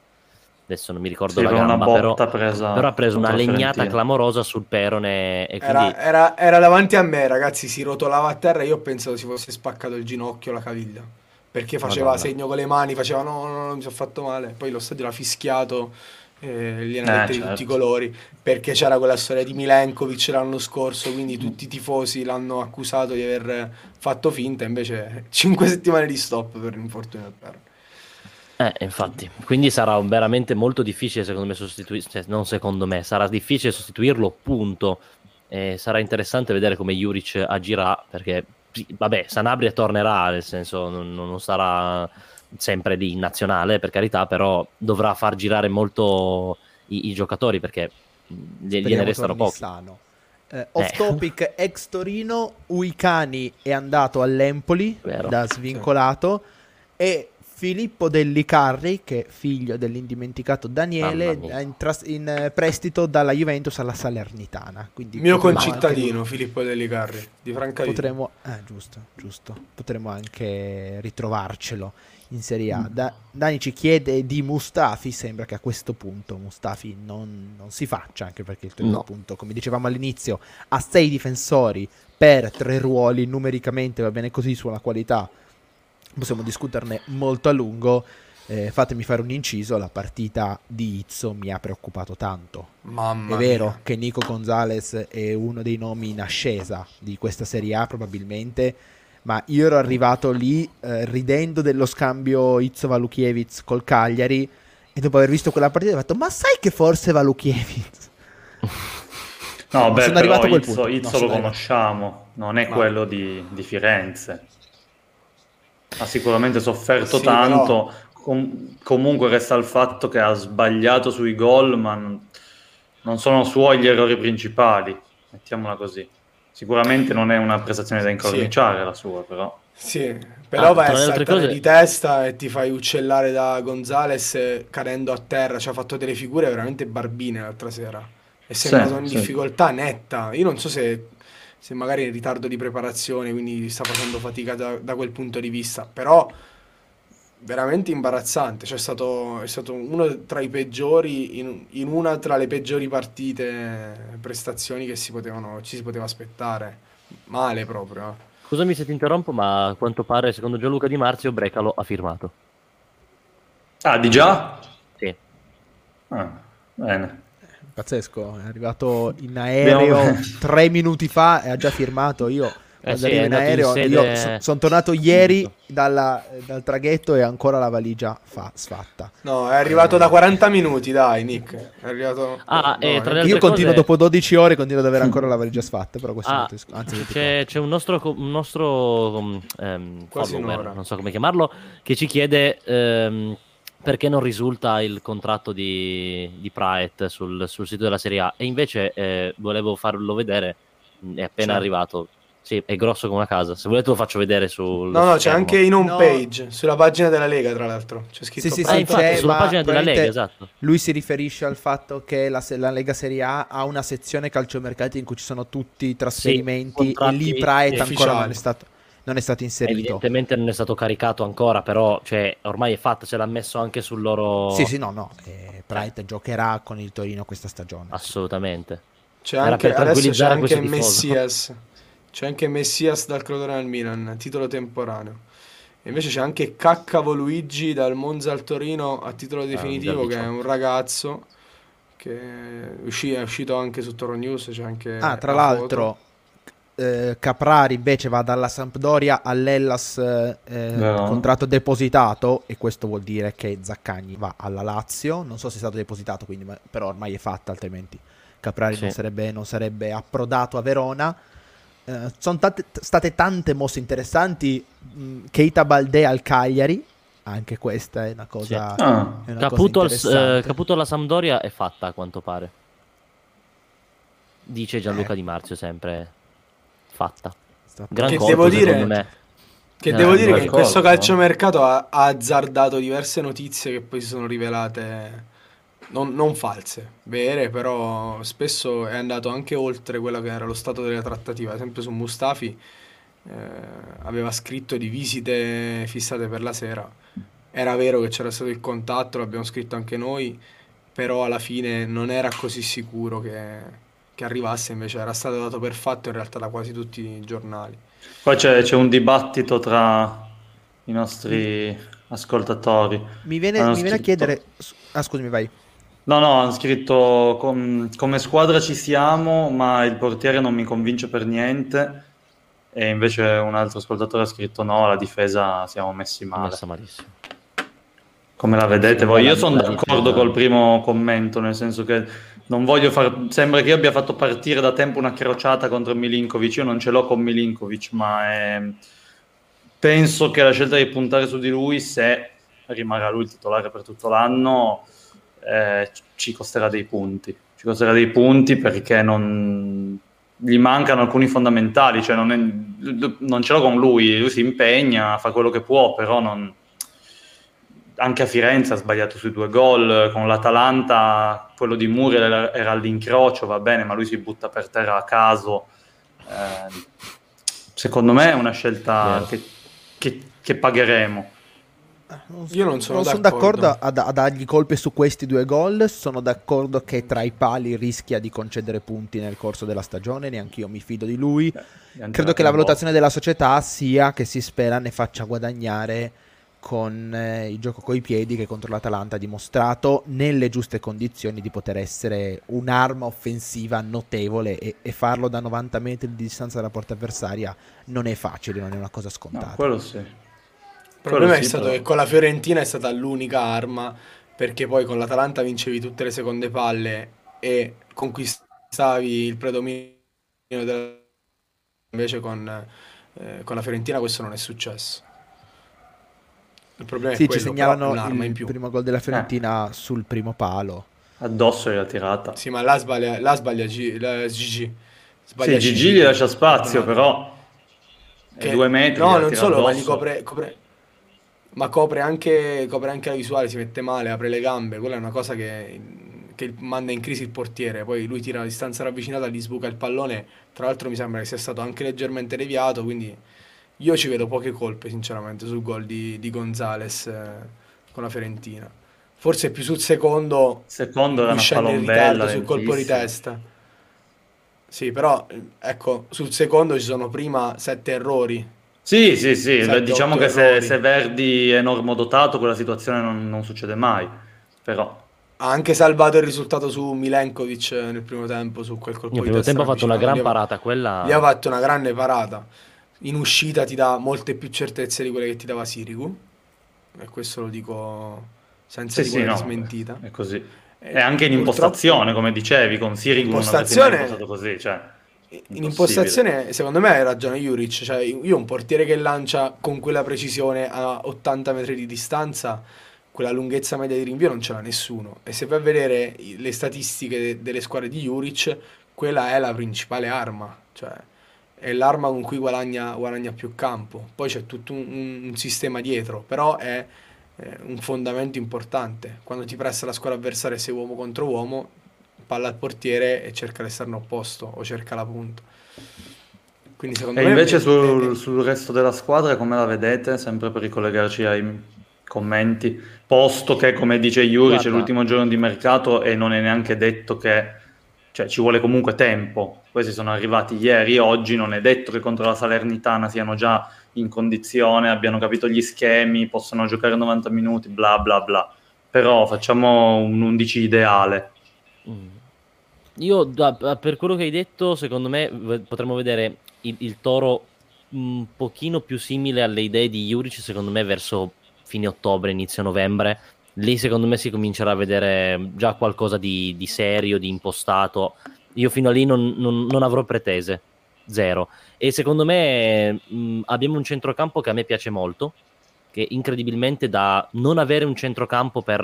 Adesso non mi ricordo Sì, la gamba, botta però, presa però ha preso una legnata Fiorentina. clamorosa sul perone e quindi Era, era- era davanti a me, ragazzi. Si rotolava a terra. Io ho pensato si fosse spaccato il ginocchio, la caviglia. Perché faceva Madonna. segno con le mani, faceva no, no, no, mi sono fatto male. Poi lo stadio l'ha fischiato, eh, gli hanno Eh, detto di certo. tutti i colori. Perché c'era quella storia di Milenkovic l'anno scorso, quindi tutti i tifosi l'hanno accusato di aver fatto finta. Invece 5 [laughs] settimane di stop per l'infortunio perno. Eh, infatti, quindi sarà veramente molto difficile secondo me sostituirlo, cioè, non secondo me, sarà difficile sostituirlo, punto. E sarà interessante vedere come Juric agirà, perché, vabbè, Sanabria tornerà, nel senso non, non sarà sempre di nazionale, per carità, però dovrà far girare molto i, i giocatori, perché gli- gliene Speriamo restano pochi. sano. Eh, off Eh. topic ex Torino, Uicani è andato all'Empoli Vero. da svincolato e Filippo Dellicarri, che è figlio dell'indimenticato Daniele, in, tras- in, eh, prestito dalla Juventus alla Salernitana. Quindi Mio concittadino anche- Filippo Dellicarri di Francavilla. Potremmo, eh, giusto, giusto. Potremmo anche ritrovarcelo in Serie Mm. A. Da- Dani ci chiede di Mustafi. Sembra che a questo punto Mustafi non, non si faccia, anche perché il Torino, No. appunto, come dicevamo all'inizio, ha sei difensori per tre ruoli. Numericamente va bene così sulla qualità. Possiamo discuterne molto a lungo. Eh, fatemi fare un inciso: la partita di Izzo mi ha preoccupato tanto. Mamma È vero mia. che Nico Gonzalez è uno dei nomi in ascesa di questa Serie A probabilmente, ma io ero arrivato lì eh, ridendo dello scambio Izzo Valukiewicz col Cagliari e dopo aver visto quella partita ho detto ma sai che forse Valukiewicz No, beh, sono arrivato a quel Izzo, punto. No, Izzo sono lo conosciamo, non è Ma- quello di, di Firenze. Ha sicuramente sofferto Sì, tanto. Com- comunque resta il fatto che ha sbagliato sui gol, ma non, non sono suoi gli errori principali, mettiamola così. Sicuramente non è una prestazione da incorniciare la sua, però. Sì, però Ah, vai a tra le altre saltare cose- di testa e ti fai uccellare da Gonzales cadendo a terra. Ci ha fatto delle figure veramente barbine l'altra sera. È sembrato in sì. difficoltà netta. Io non so se, se magari è in ritardo di preparazione, quindi sta facendo fatica da, da quel punto di vista. Però veramente imbarazzante. Cioè, è stato, è stato uno tra i peggiori, in, in una tra le peggiori partite, prestazioni che si potevano, ci si poteva aspettare. Male proprio. eh. Scusami se ti interrompo, ma a quanto pare, secondo Gianluca Di Marzio, Brecalo ha firmato. Ah, di già? Sì. Ah, bene. Pazzesco è arrivato in aereo Abbiamo- tre minuti fa e ha già firmato io quando sì, arrivo è in andato in aereo sede- io sono tornato ieri dalla- dal traghetto e ancora la valigia fa, sfatta No, è arrivato da 40 minuti, dai, Nick. È arrivato... Ah, no, e no, è- Io continuo cose- dopo 12 ore, continuo ad avere ancora la valigia sfatta, però questo è un Ah, discorso. Anzi, 24. c'è, c'è un nostro, un nostro um, ehm, follower, non so come chiamarlo, che ci chiede ehm, perché non risulta il contratto di, di Praet sul, sul sito della Serie A. E invece eh, volevo farlo vedere, è appena C'è. arrivato. Sì, è grosso come una casa. Se volete lo faccio vedere sul No, no, c'è schermo. anche in home No. page, sulla pagina della Lega, tra l'altro. C'è scritto Sì, sì, Ah, sì, infatti, c'è, sulla pagina della Lega, esatto. Lui si riferisce al fatto che la, la Lega Serie A ha una sezione calciomercati in cui ci sono tutti i trasferimenti e contratti lì Praet ancora è stato, non è stato inserito. Evidentemente non è stato caricato ancora, però cioè, ormai è fatto, ce l'ha messo anche sul loro... Sì, sì, no, no. eh, Praet giocherà con il Torino questa stagione. Assolutamente. C'è Era anche, per adesso c'è tranquillizzare anche. Messias. C'è anche Messias dal Crotone al Milan, titolo temporaneo. E invece c'è anche Caccavo Luigi dal Monza al Torino a titolo definitivo, che è un ragazzo che è usci- è uscito anche su Toro News. C'è anche Ah, tra la l'altro, eh, Caprari invece va dalla Sampdoria all'Ellas eh, eh, Vero. contratto depositato e questo vuol dire che Zaccagni va alla Lazio. Non so se è stato depositato, quindi, ma- però ormai è fatta, altrimenti Caprari Sì. non, sarebbe, non sarebbe approdato a Verona. Eh, sono tante- t- state tante mosse interessanti. mh, Keita Balde al Cagliari, anche questa è una cosa. Ah, è una cosa Caputo, al- interessante. eh, Caputo alla Sampdoria è fatta a quanto pare. Dice Gianluca Eh. Di Marzio sempre fatta. Gran Che colpo devo dire- secondo me. Che Eh, devo dire che in questo calciomercato ha, ha azzardato diverse notizie che poi si sono rivelate non, non false, vere, però spesso è andato anche oltre quello che era lo stato della trattativa. Ad esempio su Mustafi eh, aveva scritto di visite fissate per la sera. Era vero che c'era stato il contatto, l'abbiamo scritto anche noi, però alla fine non era così sicuro che, che arrivasse, invece era stato dato per fatto in realtà da quasi tutti i giornali. Poi c'è, c'è un dibattito tra i nostri ascoltatori. Mi viene, mi viene a chiedere. Ah, scusami, vai. No, no, hanno scritto com- come squadra ci siamo, ma il portiere non mi convince per niente. E invece un altro ascoltatore ha scritto no, la difesa siamo messi male. Messa malissimo. Come la vedete voi? Io sono d'accordo col primo commento, nel senso che non voglio far... Sembra che io abbia fatto partire da tempo una crociata contro Milinkovic. Io non ce l'ho con Milinkovic, ma è- penso che la scelta di puntare su di lui, se rimarrà lui il titolare per tutto l'anno, eh, ci costerà dei punti. Ci costerà dei punti perché non... gli mancano alcuni fondamentali. Cioè non, è- non ce l'ho con lui, lui si impegna, fa quello che può, però non anche a Firenze ha sbagliato sui due gol, con l'Atalanta quello di Muriel era, all'incrocio, va bene, ma lui si butta per terra a caso. Eh, secondo me è una scelta che, che- che pagheremo. Io non sono d'accordo, d'accordo. a, a dargli colpe su questi due gol. Sono d'accordo che tra i pali rischia di concedere punti nel corso della stagione. Neanche io mi fido di lui. Credo che la valutazione della società sia che si spera ne faccia guadagnare con eh, il gioco coi piedi che contro l'Atalanta ha dimostrato nelle giuste condizioni di poter essere un'arma offensiva notevole e, e farlo da 90 metri di distanza dalla porta avversaria non è facile, non è una cosa No, scontata. quello sì. Il problema Quello è sì, stato però. che con la Fiorentina è stata l'unica arma perché poi con l'Atalanta vincevi tutte le seconde palle e conquistavi il predominio del... invece con, eh, con la Fiorentina questo non è successo. Il problema è Sì, ci quello, però segnalano un'arma in il più. primo gol della Fiorentina sul primo palo. Addosso gliela tirata. Sì, ma là sbaglia, là sbaglia G- la Gigi. Sì, Gigi gli lascia spazio, però è Che- due metri. No, non solo, ma addosso. gli copre, copre- ma copre anche, copre anche la visuale, si mette male, apre le gambe, quella è una cosa che, che manda in crisi il portiere, poi lui tira a distanza ravvicinata, gli sbuca il pallone, tra l'altro mi sembra che sia stato anche leggermente deviato, quindi io ci vedo poche colpe sinceramente sul gol di, di Gonzales eh, con la Fiorentina. Forse più sul secondo, Secondo era una palombella. sul colpo di testa. Sì, però eh, ecco, sul secondo ci sono prima sette errori. Sì, sì, sì, Sette, diciamo che se, se Verdi è normodotato quella situazione non, non succede mai, però Ha anche salvato il risultato su Milenkovic eh, nel primo tempo, su quel colpo Nel di primo testa tempo ha fatto una gran parata, quella... Gli ha fatto una grande parata. In uscita ti dà molte più certezze di quelle che ti dava Sirigu. E questo lo dico senza sì, sì, no, smentita. è così. Eh, E anche in impostazione, come dicevi, con Sirigu non avresti mai Impostazione- impostato così, cioè, In impostazione, secondo me hai ragione Juric, cioè io un portiere che lancia con quella precisione a 80 metri di distanza, quella lunghezza media di rinvio non ce l'ha nessuno. E se vai a vedere le statistiche de- delle squadre di Juric, quella è la principale arma, cioè è l'arma con cui guadagna, guadagna più campo. Poi c'è tutto un, un- sistema dietro, però è eh, un fondamento importante. Quando ti pressa la squadra avversaria, sei uomo contro uomo, palla al portiere e cerca l'esterno opposto o cerca la punta. Quindi secondo E me invece è- sul, sul resto della squadra come la vedete? Sempre per ricollegarci ai commenti, posto che come dice Juric è Guarda. l'ultimo giorno di mercato e non è neanche detto che cioè ci vuole comunque tempo. Questi sono arrivati ieri oggi, non è detto che contro la Salernitana siano già in condizione, abbiano capito gli schemi, possono giocare 90 minuti, bla bla bla. Però facciamo un 11 ideale. Mm. Io, da, per quello che hai detto, secondo me potremmo vedere il, il, Toro un pochino più simile alle idee di Juric, secondo me verso fine ottobre, inizio novembre. Lì secondo me si comincerà a vedere già qualcosa di, di serio, di impostato. Io fino a lì non, non, non avrò pretese, zero. E secondo me mh, abbiamo un centrocampo che a me piace molto, che incredibilmente da non avere un centrocampo per,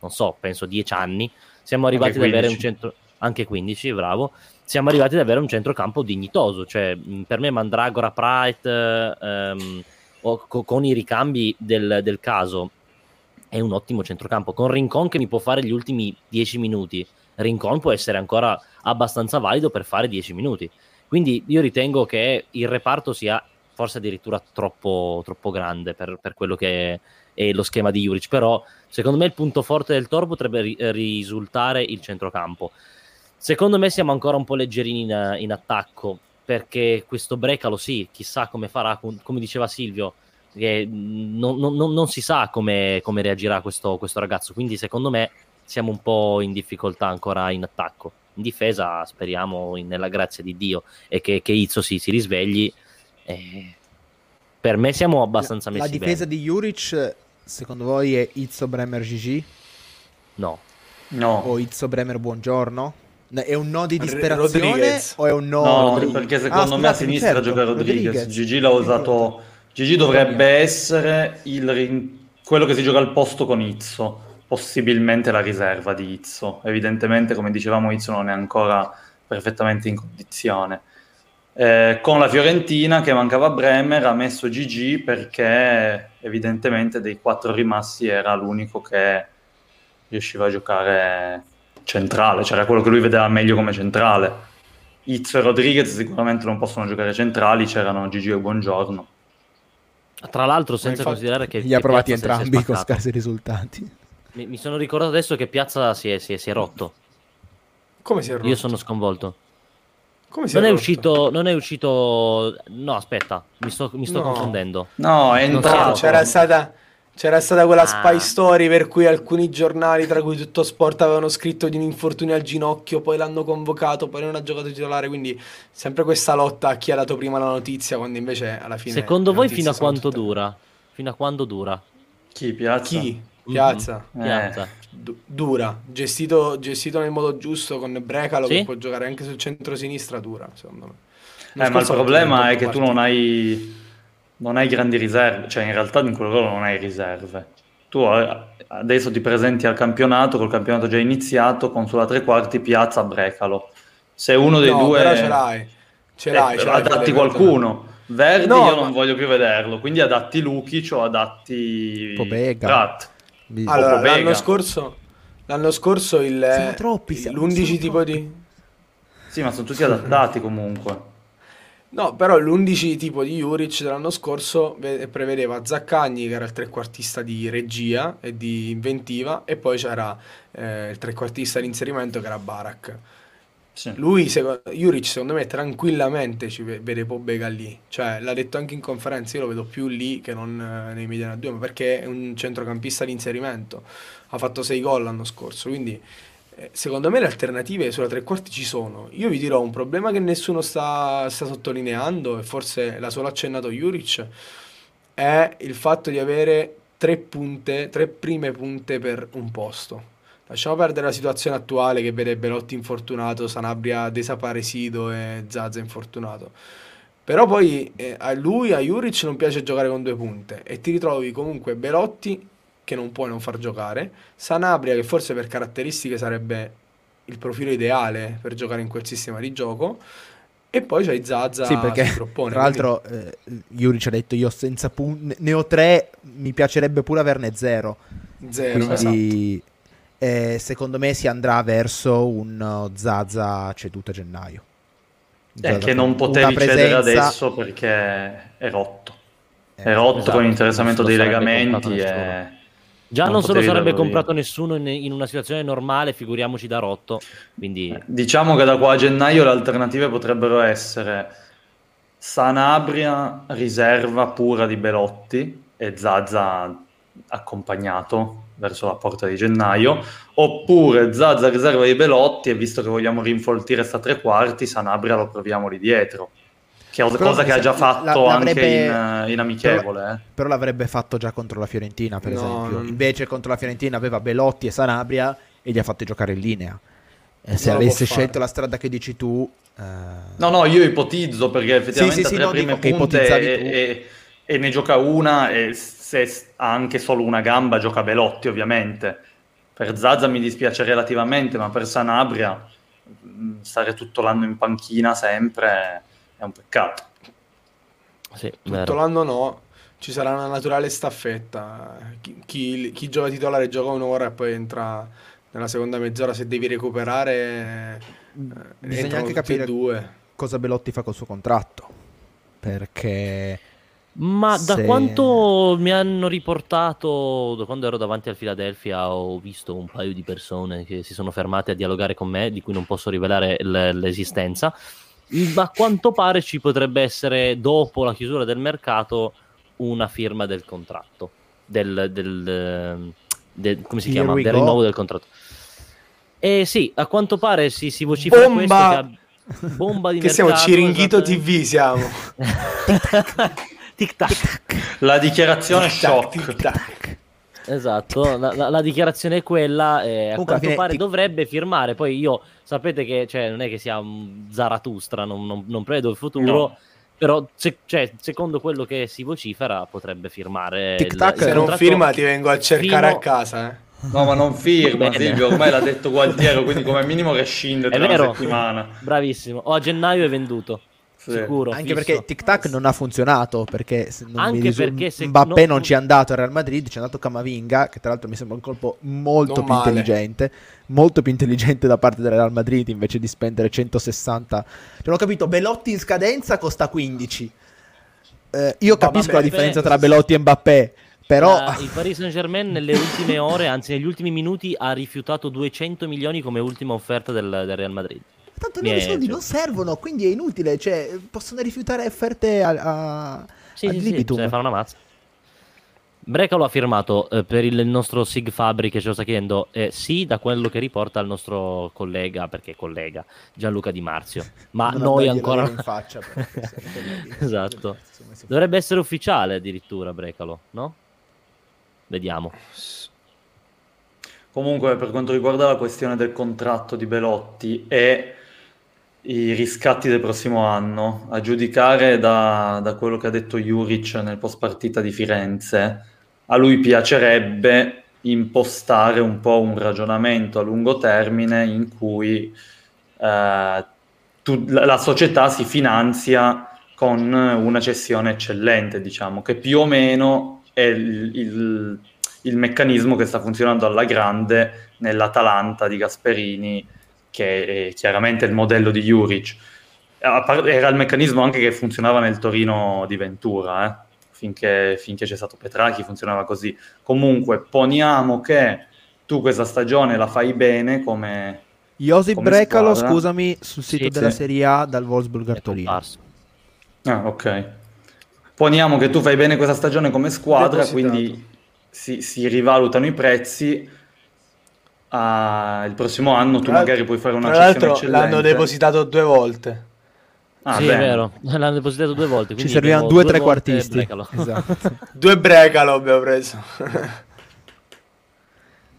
non so, penso dieci anni, siamo arrivati ad avere un centro anche 15, bravo, siamo arrivati ad avere un centrocampo dignitoso, cioè per me Mandragora, Pride, ehm, co- con i ricambi del, del, caso, è un ottimo centrocampo, con Rincon che mi può fare gli ultimi 10 minuti, Rincon può essere ancora abbastanza valido per fare 10 minuti, quindi io ritengo che il reparto sia forse addirittura troppo, troppo grande per, per quello che è e lo schema di Juric, però secondo me il punto forte del Toro potrebbe ri- risultare il centrocampo. Secondo me siamo ancora un po' leggerini in, in attacco, perché questo Brecalo sì, chissà come farà, come diceva Silvio, che non, non, non si sa come, come reagirà questo, questo, ragazzo, quindi secondo me siamo un po' in difficoltà ancora in attacco. In difesa speriamo in, nella grazia di Dio e che, che Izzo si, si risvegli. Eh, per me siamo abbastanza messi La difesa bene. di Juric, secondo voi, è Izzo Bremer GG? No. No. O Izzo Bremer Buongiorno? È un no di disperazione Rodriguez. o è un no? No, perché secondo Ah, me a sinistra certo, gioca Rodriguez. Rodriguez. Gigi l'ha usato. Gigi dovrebbe essere il rin- quello che si gioca al posto con Izzo, possibilmente la riserva di Izzo. Evidentemente, come dicevamo, Izzo non è ancora perfettamente in condizione. Eh, con la Fiorentina che mancava Bremer ha messo Gigi perché evidentemente dei quattro rimasti era l'unico che riusciva a giocare centrale, cioè era quello che lui vedeva meglio come centrale. Izzo e Rodriguez sicuramente non possono giocare centrali, c'erano Gigi e Buongiorno. Tra l'altro, senza infatti, considerare che. Li ha provati è entrambi con scarsi risultati. Mi, mi sono ricordato adesso che Piazza si è, si è- si è rotto. Come si è rotto? Io sono sconvolto. Come si Non è, rotto? uscito, non è uscito. No, aspetta, mi sto, mi sto No. confondendo. No, è entrato. C'era stata, c'era stata quella Ah. spy story per cui alcuni giornali, tra cui tutto sport, avevano scritto di un infortunio al ginocchio, poi l'hanno convocato, poi non ha giocato titolare, quindi sempre questa lotta a chi ha dato prima la notizia, quando invece alla fine... Secondo voi fino a quanto tutte- dura? Fino a quando dura? Chi? Piazza? Chi? Piazza? Mhm. Piazza. Du- dura, gestito, gestito nel modo giusto con Brecalo Sì? che può giocare anche sul centro-sinistra, dura, secondo me. Eh, ma il problema è 28 che tu non hai, non hai grandi riserve, cioè in realtà in quel ruolo non hai riserve. Tu eh, adesso ti presenti al campionato, col campionato già iniziato, con sulla tre quarti piazza Brecalo. Se uno dei No, due... però ce l'hai. Ce l'hai, Eh, ce l'hai, adatti qualcuno. Verdi No, io ma- non voglio più vederlo, quindi adatti Lukic o adatti Pobega. Pratt. Allora, Pobega. l'anno scorso, l'anno scorso il, Siamo troppi, siamo- l'11 siamo tipo troppi. di... Sì, ma sono tutti adattati comunque. No, però l'11 tipo di Juric dell'anno scorso ve- prevedeva Zaccagni che era il trequartista di regia e di inventiva e poi c'era eh, il trequartista di inserimento che era Barak. Sì. Lui, secondo, Juric secondo me tranquillamente ci ve- vede Pobega lì, cioè l'ha detto anche in conferenza, io lo vedo più lì che non eh, nei Mediana 2, ma perché è un centrocampista di inserimento, ha fatto 6 gol l'anno scorso, quindi secondo me le alternative sulla tre quarti ci sono. Io vi dirò un problema che nessuno sta, sta sottolineando, e forse l'ha solo accennato Juric, è il fatto di avere tre punte, tre prime punte per un posto. Lasciamo perdere la situazione attuale che vede Belotti infortunato, Sanabria desaparecido e Zaza infortunato. Però poi eh, a lui, a Juric, non piace giocare con due punte e ti ritrovi comunque Belotti che non puoi non far giocare, Sanabria che forse per caratteristiche sarebbe il profilo ideale per giocare in quel sistema di gioco e poi c'hai Zaza Sì, perché sul groppone, tra l'altro eh, Juric ha detto io senza punti, ne ho tre, mi piacerebbe pure averne zero. quindi zero, esatto. Quindi eh, secondo me si andrà verso un uh, Zaza ceduto a gennaio. È Zaza che con non potevi una cedere presenza- adesso perché è rotto. eh, È rotto esatto, con l'interessamento dei legamenti e. Già non, non se lo sarebbe comprato nessuno in, in una situazione normale, figuriamoci da rotto. Quindi Diciamo che da qua a gennaio le alternative potrebbero essere Sanabria riserva pura di Belotti e Zaza accompagnato verso la porta di gennaio, oppure Zaza riserva di Belotti e visto che vogliamo rinfoltire sta tre quarti, Sanabria lo proviamo lì dietro. Che è una Però cosa che ha già la- fatto anche l'avrebbe- in, in amichevole. eh. Però l'avrebbe fatto già contro la Fiorentina, per No, esempio. non- Invece contro la Fiorentina aveva Belotti e Sanabria e li ha fatti giocare in linea. E se Non avesse scelto la strada che dici tu... eh, No, no, io ipotizzo perché effettivamente Sì, sì, sì, no, prime punte e, e- e ne gioca una e se ha anche solo una gamba gioca Belotti ovviamente. Per Zaza mi dispiace relativamente, ma per Sanabria mh, stare tutto l'anno in panchina sempre è un peccato. sì, Tutto vero. l'anno no, ci sarà una naturale staffetta. Chi, chi- chi gioca titolare gioca un'ora e poi entra nella seconda mezz'ora se devi recuperare. eh, Bisogna anche capire due. cosa Belotti fa col suo contratto. Perché... Ma da Se- quanto mi hanno riportato, da quando ero davanti al Philadelphia, ho visto un paio di persone che si sono fermate a dialogare con me, di cui non posso rivelare l- l'esistenza. Ma a quanto pare ci potrebbe essere, dopo la chiusura del mercato, una firma del contratto. Del, del, ehm, del- come si Here chiama? Del rinnovo del contratto. E sì, a quanto pare si, si vocifera Bomba! questo che ha- bomba di Che siamo mercato, Ciringhito esattamente. TV siamo. [laughs] Tic tac. La dichiarazione Tic-tac, shock. tic-tac. Esatto, la, la- la dichiarazione è quella, e a Comunque, quanto pare ti- dovrebbe firmare, poi io sapete che cioè, non è che sia un Zaratustra, non, non- non prevedo il futuro, No. però se- cioè, secondo quello che si vocifera potrebbe firmare Tic il- tac, il Se non firma ti vengo a cercare fino- a casa. eh. No, ma non firma. Silvio, ormai l'ha detto Gualtiero, quindi come minimo rescinde È tra una vero. settimana. Bravissimo, o a gennaio è venduto, Sì. sicuro. Anche fisso. perché Tic Tac non ha funzionato perché se non Anche mi risu- perché se- Mbappé no- non ci è andato al Real Madrid, ci è andato Camavinga, che tra l'altro mi sembra un colpo molto Non più male. intelligente, molto più intelligente da parte del Real Madrid invece di spendere 160. Cioè, non ho capito, Belotti in scadenza costa 15. Eh, io Ma capisco vabbè, la differenza beh, tra Belotti e Mbappé, però La- il Paris Saint Germain nelle ultime ore, anzi negli ultimi minuti, ha rifiutato 200 milioni come ultima offerta del, del Real Madrid. Tanto loro i soldi non servono, quindi è inutile, cioè possono rifiutare offerte a, a, Sì, ad sì, sì, libitum. bisogna fare una mazza. Brecalo ha firmato eh, per il nostro Sig Fabri che ce lo sta chiedendo, eh, sì, da quello che riporta il nostro collega, perché è collega, Gianluca Di Marzio. Ma Non noi ancora... in faccia. [laughs] Esatto. Dovrebbe essere ufficiale addirittura Brecalo, no? Vediamo. Comunque, per quanto riguarda la questione del contratto di Belotti e i riscatti del prossimo anno, a giudicare da, da quello che ha detto Juric nel post partita di Firenze, a lui piacerebbe impostare un po' un ragionamento a lungo termine in cui eh, tu- la, la società si finanzia con una cessione eccellente, diciamo, che più o meno è il, il- il meccanismo che sta funzionando alla grande nell'Atalanta di Gasperini, che è chiaramente il modello di Juric. Era il meccanismo anche che funzionava nel Torino di Ventura, eh. finché, finché c'è stato Petrachi funzionava così. Comunque, poniamo che tu questa stagione la fai bene come... Josip Brecalo, squadra. scusami, sul sito Sì, della sì. Serie A dal Wolfsburg a Torino. Ah, ok. Poniamo che tu fai bene questa stagione come squadra, quindi si, si rivalutano i prezzi. Ah, il prossimo anno tu magari puoi fare una Tra l'altro l'hanno eccellente. depositato due volte. Ah, sì, bene. è vero, [laughs] l'hanno depositato due volte. Ci servivano due due trequartisti. Brecalo. Esatto. [laughs] Due Brecalo abbiamo preso. [laughs]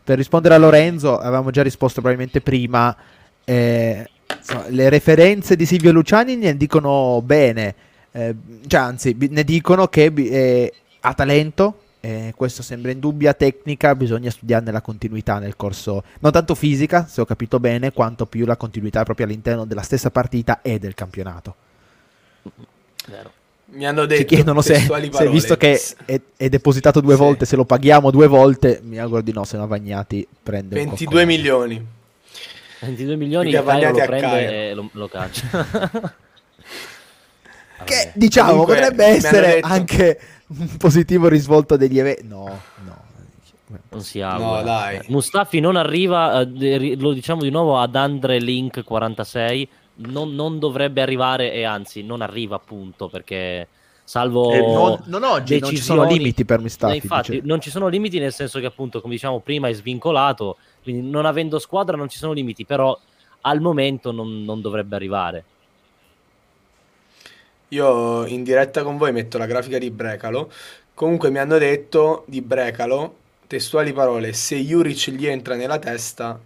per rispondere a Lorenzo, avevamo già risposto probabilmente prima. eh, insomma, le referenze di Silvio Luciani ne dicono bene, eh, cioè, anzi, ne dicono che eh, ha talento. Eh, questo sembra indubbia tecnica, bisogna studiarne la continuità nel corso, non tanto fisica, se ho capito bene, quanto più la continuità proprio all'interno della stessa partita e del campionato. Vero. Mi hanno detto Ci chiedono se, se visto che è, è depositato due Sì. volte, se lo paghiamo due volte, mi auguro di no, se no Vagnati prende un 22 coccone. milioni. 22 milioni Cairo bagnati lo a prende e lo, lo caccia. [laughs] Che diciamo Comunque, potrebbe essere detto- anche un positivo risvolto degli eventi. No, no. Non si augura. No, dai. Mustafi non arriva, eh, lo diciamo di nuovo, ad Andre Link 46. Non, non dovrebbe arrivare e anzi non arriva appunto perché salvo E Non, non oggi, non ci sono limiti per Eh, Mustafi. infatti dice. non ci sono limiti nel senso che appunto come diciamo prima è svincolato, quindi non avendo squadra non ci sono limiti, però al momento non, non dovrebbe arrivare. Io in diretta con voi metto la grafica di Brecalo. Comunque mi hanno detto di Brecalo, testuali parole, se Juric gli entra nella testa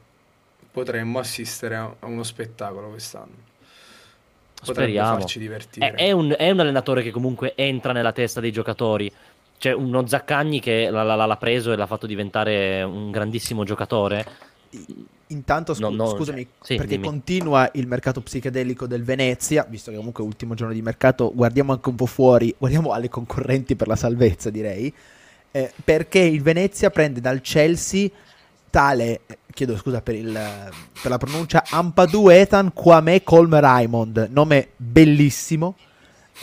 potremmo assistere a uno spettacolo quest'anno. Potrebbe Speriamo. farci È, divertire. è un, è un allenatore che comunque entra nella testa dei giocatori. C'è uno Zaccagni che l'ha, l'ha- l'ha preso e l'ha fatto diventare un grandissimo giocatore. Intanto, scu- No, no, scusami, sì, perché dimmi. continua il mercato psichedelico del Venezia, visto che comunque è ultimo giorno di mercato, guardiamo anche un po' fuori, [laughs] guardiamo alle concorrenti per la salvezza, direi, eh, perché il Venezia prende dal Chelsea tale, eh, chiedo scusa per, il, per la pronuncia, Ampadu Ethan Kwame Colm Raymond, nome bellissimo.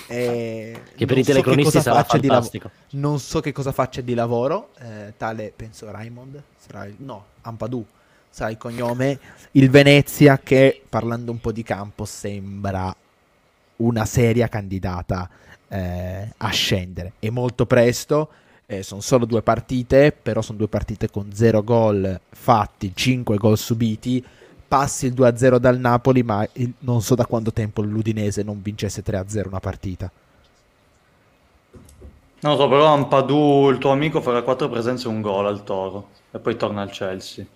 eh, Che per i telecronisti sarà di lav- fantastico. non so che cosa faccia di lavoro, eh, tale penso Raymond, sarà il- no, Ampadu, sarà il cognome, il Venezia che parlando un po' di campo sembra una seria candidata eh, a scendere. È molto presto, eh, sono solo due partite, però sono due partite con 0 gol fatti, 5 gol subiti. Passi il 2-0 dal Napoli, ma il- non so da quanto tempo l'Udinese non vincesse 3-0 una partita. Non lo so, però Ampadu, il tuo amico, farà quattro presenze e un gol al Toro e poi torna al Chelsea.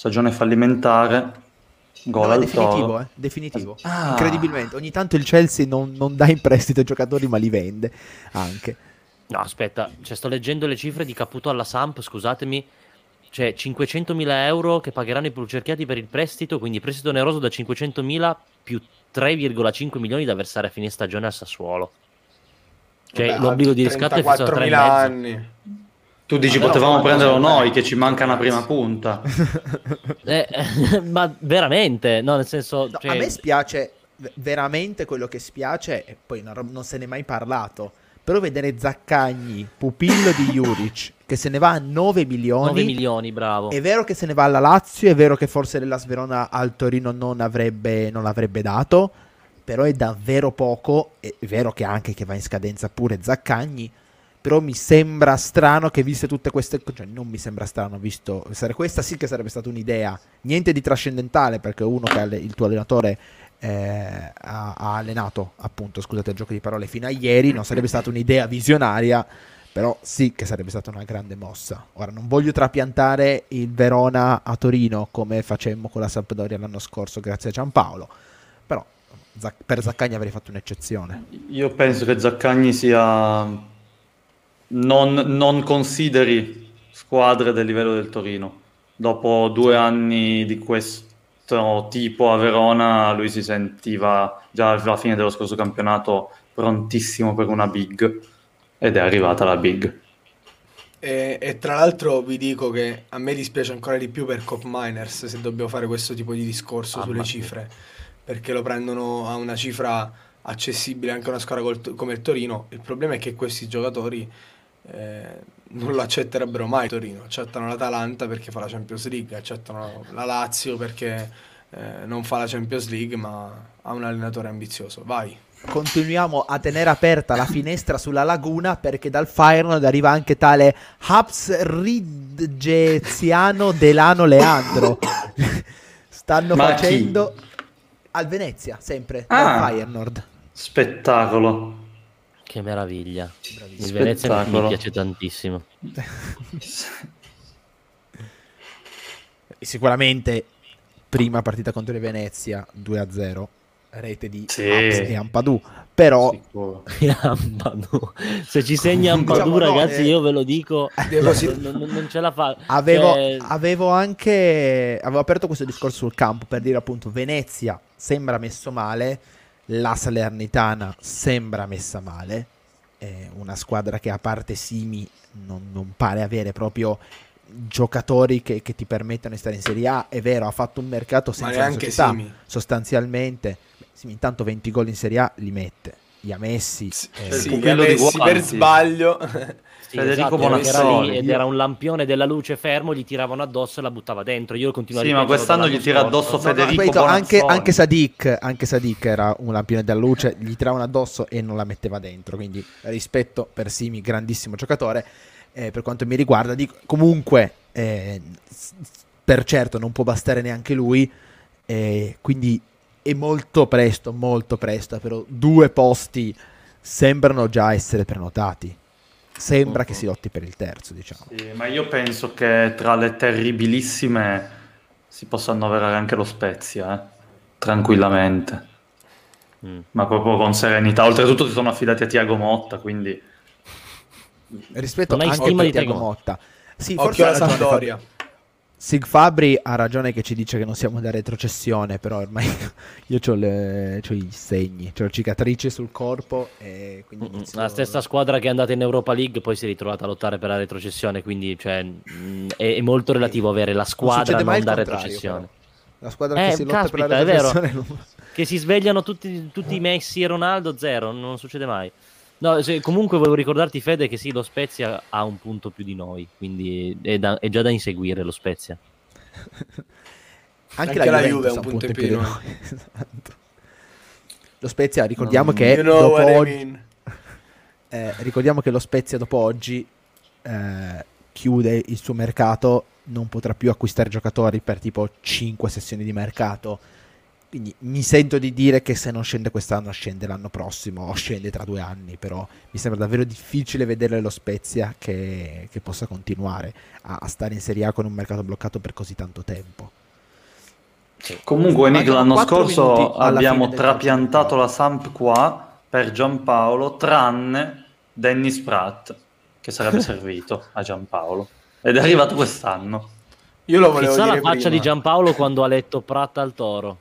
Stagione fallimentare, gol No, al definitivo, eh, definitivo. Ah. Incredibilmente. Ogni tanto il Chelsea non, non dà in prestito giocatori, ma li vende anche. No, aspetta, cioè, sto leggendo le cifre di Caputo alla Samp, scusatemi. C'è 500.000 euro che pagheranno i cerchiati per il prestito, quindi prestito oneroso da 500.000 più 3,5 milioni da versare a fine stagione al Sassuolo. Cioè, Vabbè, l'obbligo di riscatto è fissato a 34.000 3,5. anni. Tu dici Vabbè, potevamo no, prenderlo no, noi no. che ci manca una prima punta. [laughs] Eh, [laughs] ma veramente, no, nel senso... No, cioè, A me spiace veramente quello che spiace, e poi non, non se ne è mai parlato. Però vedere Zaccagni, pupillo di Juric, [laughs] che se ne va a 9 milioni. 9 milioni, bravo. È vero che se ne va alla Lazio, è vero che forse l'Ellas Verona al Torino non, avrebbe, non l'avrebbe dato, però è davvero poco, è vero che anche che va in scadenza pure Zaccagni, però mi sembra strano che viste tutte queste cioè non mi sembra strano visto, sare- questa sì che sarebbe stata un'idea, niente di trascendentale perché uno che il tuo allenatore eh, ha, ha allenato appunto, scusate il gioco di parole, fino a ieri, non sarebbe stata un'idea visionaria, però sì che sarebbe stata una grande mossa. Ora non voglio trapiantare il Verona a Torino come facemmo con la Sampdoria l'anno scorso grazie a Giampaolo, però per Zaccagni avrei fatto un'eccezione. Io penso che Zaccagni sia... Non, non consideri squadre del livello del Torino. Dopo due anni di questo tipo a Verona, lui si sentiva già alla fine dello scorso campionato prontissimo per una big ed è arrivata la big. E, e tra l'altro vi dico che a me dispiace ancora di più per Cop Miners se dobbiamo fare questo tipo di discorso Mamma sulle cifre, perché lo prendono a una cifra accessibile anche a una squadra col- come il Torino. Il problema è che questi giocatori eh, non lo accetterebbero mai Torino, accettano l'Atalanta perché fa la Champions League, accettano la Lazio perché eh, non fa la Champions League ma ha un allenatore ambizioso. Vai. Continuiamo a tenere aperta la finestra sulla laguna perché dal Feyenoord arriva anche tale Haps Ridgeziano Delano Leandro. [coughs] Stanno Ma chi? facendo al Venezia, sempre Ah. dal Feyenoord. Spettacolo. Che meraviglia. Bravissimo. Il Venezia mi- piace tantissimo. [laughs] Sicuramente prima partita contro il Venezia 2-0, rete di Sì. E Ampadu, però. [laughs] Ampadu. Se ci segna Ampadu, Diciamo, no, ragazzi, eh, io ve lo dico, Devo non, non- non ce la fa. Avevo, Cioè, avevo anche avevo aperto questo discorso sul campo per dire appunto Venezia sembra messo male, la Salernitana sembra messa male, è una squadra che a parte Simi non, non pare avere proprio giocatori che, che ti permettono di stare in Serie A, è vero ha fatto un mercato senza società, Simi. sostanzialmente. Simi intanto 20 gol in Serie A li mette li ha messi. Sì, eh, sì, per sbaglio. [laughs] Sì, Federico esatto, lì ed era un lampione della luce fermo, gli tiravano addosso e la buttava dentro. Io continuo a Sì, ma quest'anno gli tira addosso No, no, Federico ripeto, anche, anche Sadik, anche Sadik era un lampione della luce, gli tiravano addosso e non la metteva dentro. Quindi rispetto per Simi, grandissimo giocatore. Eh, per quanto mi riguarda, dico, comunque, eh, per certo, non può bastare neanche lui. eh, quindi è molto presto, molto presto. Però due posti sembrano già essere prenotati. Sembra che si lotti per il terzo, diciamo. Sì, ma io penso che tra le terribilissime si possa annoverare anche lo Spezia, eh? tranquillamente, Mm. ma proprio con serenità. Oltretutto si sono affidati a Tiago Motta, quindi Rispetto di Tiago Tiago Motta. Sì, forse Occhio ha alla Sampdoria. Fabri. Sig Fabri ha ragione che ci dice che non siamo da retrocessione, però ormai [laughs] io ho i segni, ho cicatrici sul corpo quindi inizio- La stessa squadra che è andata in Europa League poi si è ritrovata a lottare per la retrocessione, quindi cioè, mm, è, è molto relativo avere la Non squadra non il da retrocessione. però. La squadra Eh, che si lotta per la caspita, è vero. retrocessione non- Che si svegliano tutti, tutti Messi e Ronaldo, zero, non succede mai. No, se- comunque volevo ricordarti Fede che sì, lo Spezia ha un punto più di noi, quindi è, da- è già da inseguire lo Spezia. Anche, Anche la, la Juve ha un punto in più di noi. [laughs] Esatto. Lo Spezia, ricordiamo Mm, che You know dopo what I oggi- mean. [laughs] Eh, ricordiamo che lo Spezia dopo oggi eh, chiude il suo mercato, non potrà più acquistare giocatori per tipo 5 sessioni di mercato. Quindi mi sento di dire che se non scende quest'anno scende l'anno prossimo o scende tra due anni, però mi sembra davvero difficile vedere lo Spezia che, che possa continuare a, a stare in Serie A con un mercato bloccato per così tanto tempo. Comunque, Nick, l'anno scorso abbiamo trapiantato la Samp qua per Giampaolo, tranne Dennis Pratt, che sarebbe [laughs] servito a Giampaolo. Ed è arrivato quest'anno. Io lo volevo Chissà la faccia prima. di Giampaolo quando ha letto Pratta al toro.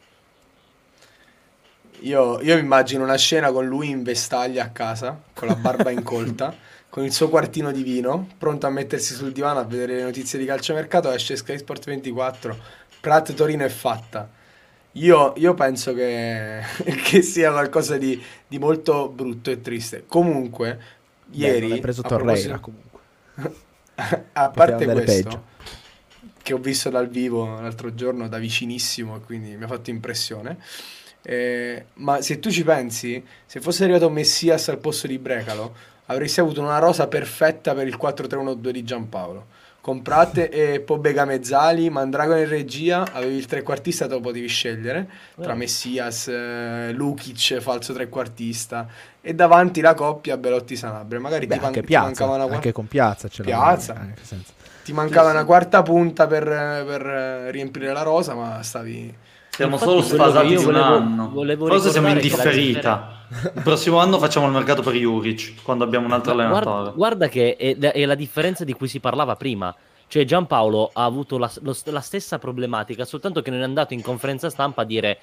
Io, io mi immagino una scena con lui in vestaglia a casa, con la barba incolta, [laughs] con il suo quartino di vino, pronto a mettersi sul divano a vedere le notizie di calciomercato, esce Sky Sport 24, Prat Torino è fatta. Io, io penso che, [laughs] che sia qualcosa di, di molto brutto e triste. Comunque, ieri... hai preso Torreira comunque. [laughs] a parte questo, peggio. che ho visto dal vivo l'altro giorno da vicinissimo e quindi mi ha fatto impressione. Eh, ma se tu ci pensi, se fosse arrivato Messias al posto di Brecalo, avresti avuto una rosa perfetta per il 4-3-1-2 di Giampaolo. Con Pratt e Pobega Mezzali, Mandrago in regia, avevi il trequartista, te lo potevi scegliere tra Eh. Messias, eh, Lukic, falso trequartista, e davanti la coppia Belotti-Sanabria. Magari Beh, ti, man- anche ti Piazza, mancava una anche con Piazza ce Piazza. senza. ti mancava una quarta punta per, per riempire la rosa, ma stavi... Siamo Infatti, solo sfasati di un volevo- anno. volevo Forse siamo in ricordare che la differita. Il prossimo anno facciamo il mercato per Juric, quando abbiamo un altro Ma allenatore. Guarda, guarda che è, è la differenza di cui si parlava prima. Cioè Giampaolo ha avuto la, lo- la stessa problematica, soltanto che non è andato in conferenza stampa a dire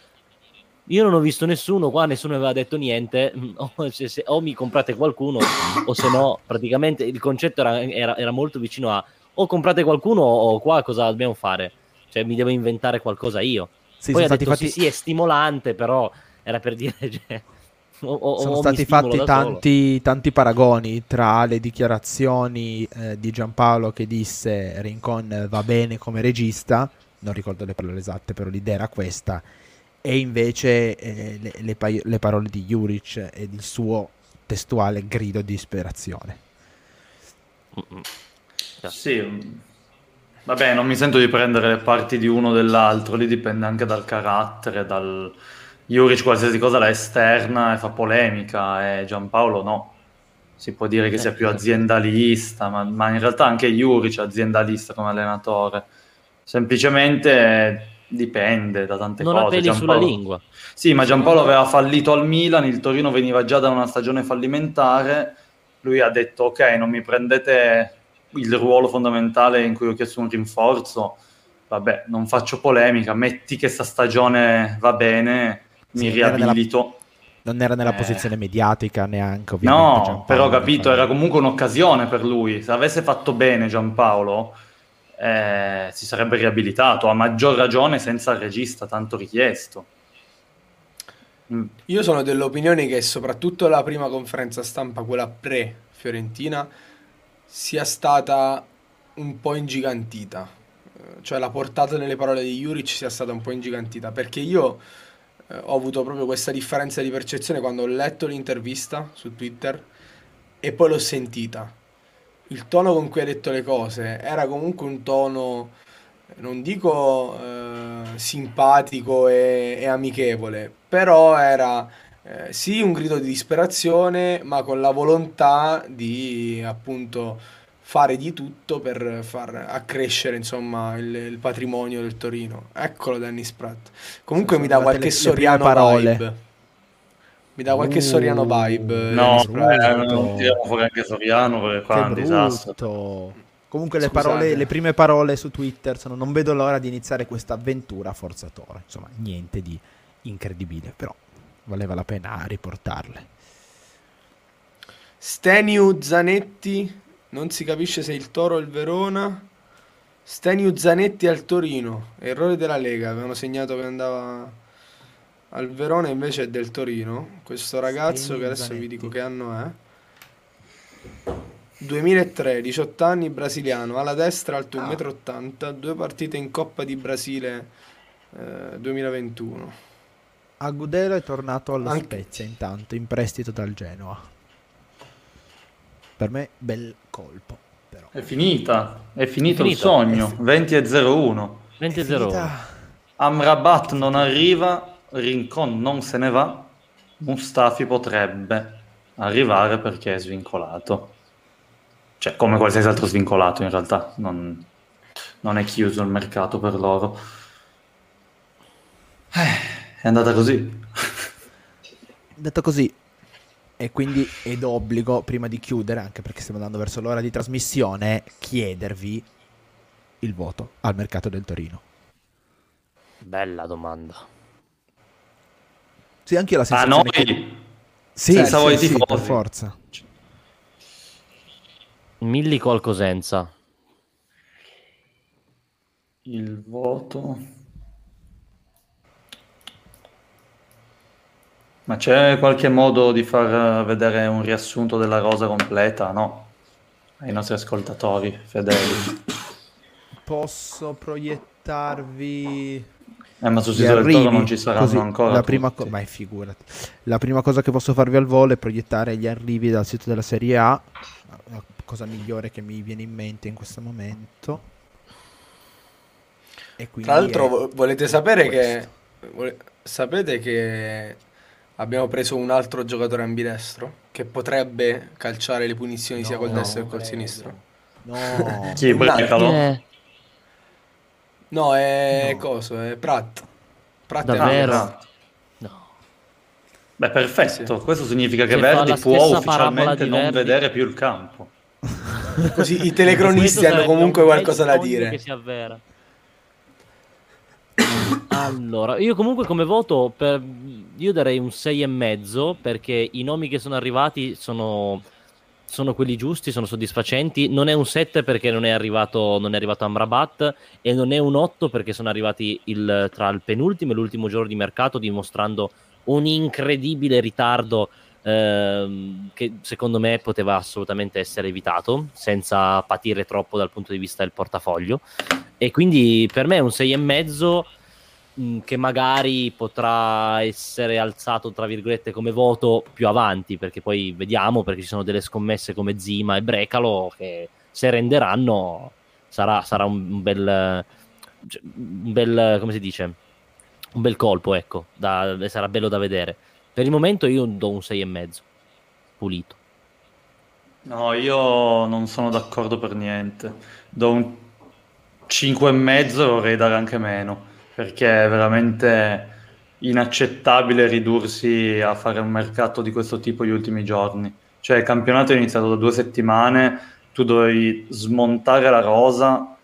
io non ho visto nessuno qua, nessuno aveva detto niente, [laughs] o, se- se- o mi comprate qualcuno o se no praticamente il concetto era, era- era molto vicino a o comprate qualcuno o qua cosa dobbiamo fare? Cioè mi devo inventare qualcosa io. Sì, Poi sono ha stati detto fatti, sì sì è stimolante però era per dire [laughs] cioè, o- o- sono o stati fatti tanti, tanti paragoni tra le dichiarazioni eh, di Giampaolo che disse Rincon va bene come regista, non ricordo le parole esatte, però l'idea era questa, e invece eh, le, le pa- le parole di Juric ed il suo testuale grido di disperazione. Mm-mm. Sì, vabbè, non mi sento di prendere le parti di uno o dell'altro, lì dipende anche dal carattere, dal... Juric qualsiasi cosa la esterna e fa polemica, e Giampaolo no. Si può dire che sia più aziendalista, ma, ma in realtà anche Juric è aziendalista come allenatore. Semplicemente dipende da tante non ha cose. peli sulla Giampaolo- lingua. Sì, ma Giampaolo aveva fallito al Milan, il Torino veniva già da una stagione fallimentare, lui ha detto ok, non mi prendete il ruolo fondamentale in cui ho chiesto un rinforzo, vabbè, non faccio polemica, metti che sta stagione va bene, mi Sì, era nella- riabilito. Non era nella Eh. posizione mediatica neanche, ovviamente. No, però per capito, era comunque un'occasione per lui. Se avesse fatto bene Giampaolo, eh, si sarebbe riabilitato, a maggior ragione senza il regista tanto richiesto. Mm. Io sono dell'opinione che soprattutto la prima conferenza stampa, quella pre-Fiorentina, sia stata un po' ingigantita. Eh, Cioè la portata nelle parole di Juric sia stata un po' ingigantita, perché io eh, ho avuto proprio questa differenza di percezione quando ho letto l'intervista su Twitter e poi l'ho sentita. Il tono con cui ha detto le cose era comunque un tono, non dico eh, simpatico e, e amichevole, però era eh, sì un grido di disperazione, ma con la volontà di appunto fare di tutto per far accrescere insomma il, il patrimonio del Torino. Eccolo Dennis Pratt. Comunque mi dà qualche le- le Soriano parole. vibe. Mi dà qualche Soriano vibe. No, eh, non tiriamo fuori anche Soriano perché qua è Che un disastro. brutto. Comunque le, parole, le prime parole su Twitter sono non vedo l'ora di iniziare questa avventura a Forza Toro. Insomma, niente di incredibile, però valeva la pena riportarle. Steniu Zanetti, non si capisce se il Toro o il Verona. Steniu Zanetti al Torino, errore della Lega, avevano segnato che andava al Verona invece è del Torino. Questo ragazzo Steniu che adesso vi Zanetti. dico che anno è. 2003, 18 anni, brasiliano, alla destra, alto 1,80 m, due partite in Coppa di Brasile eh, 2021. Agudelo è tornato alla Anche- Spezia intanto, in prestito dal Genoa. Per me bel colpo, però. È finita, è finito È il finita. sogno, 20 e 01. 20 È 0 finita- Amrabat non arriva, Rincon non se ne va, Mustafi potrebbe arrivare perché è svincolato. Cioè, come qualsiasi altro svincolato in realtà, non, non è chiuso il mercato per loro. Eh, è andata così. Detto così, e quindi è d'obbligo, prima di chiudere, anche perché stiamo andando verso l'ora di trasmissione, chiedervi il voto al mercato del Torino. Bella domanda. Sì, anche io la A sensazione che... noi, Sì, senza sì, voi sì, tifosi. per forza. Milli col Cosenza. il voto... Ma c'è qualche modo di far vedere un riassunto della rosa completa? No, ai nostri ascoltatori fedeli. Posso proiettarvi Eh, ma su gli Sito del Toro arrivi? non ci saranno Così, ancora. La prima, co- ma figurati. la prima cosa che posso farvi al volo è proiettare gli arrivi dal sito della Serie A. La cosa migliore che mi viene in mente in questo momento. E Tra l'altro, volete sapere questo. che vole- sapete che abbiamo preso un altro giocatore ambidestro che potrebbe calciare le punizioni sia col No, destro che col credo. sinistro? No, Chi. Brecalo? Eh, No, è No. coso, è Pratt. Pratt è Davvero? ambidestro. no. Beh, perfetto. Sì. Questo significa che fa Verdi può ufficialmente non Verdi. vedere più il campo. Così i telecronisti hanno comunque qualcosa da dire. Che si avvera. [coughs] Allora, io comunque come voto per- io darei un 6 e mezzo perché i nomi che sono arrivati sono, sono quelli giusti, sono soddisfacenti. Non è un 7 perché non è arrivato, non è arrivato Amrabat e non è un 8 perché sono arrivati il- tra il penultimo e l'ultimo giorno di mercato dimostrando un incredibile ritardo ehm, che secondo me poteva assolutamente essere evitato senza patire troppo dal punto di vista del portafoglio e quindi per me è un 6 e mezzo mh, che magari potrà essere alzato tra virgolette come voto più avanti perché poi vediamo perché ci sono delle scommesse come Zima e Brecalo che se renderanno sarà, sarà un, bel cioè, un bel come si dice? Un bel colpo ecco da- sarà bello da vedere. Per il momento io do un 6 e mezzo pulito. No, io non sono d'accordo per niente. Do un 5 e mezzo e vorrei dare anche meno, perché è veramente inaccettabile ridursi a fare un mercato di questo tipo gli ultimi giorni. Cioè, il campionato è iniziato da due settimane, tu dovevi smontare la rosa,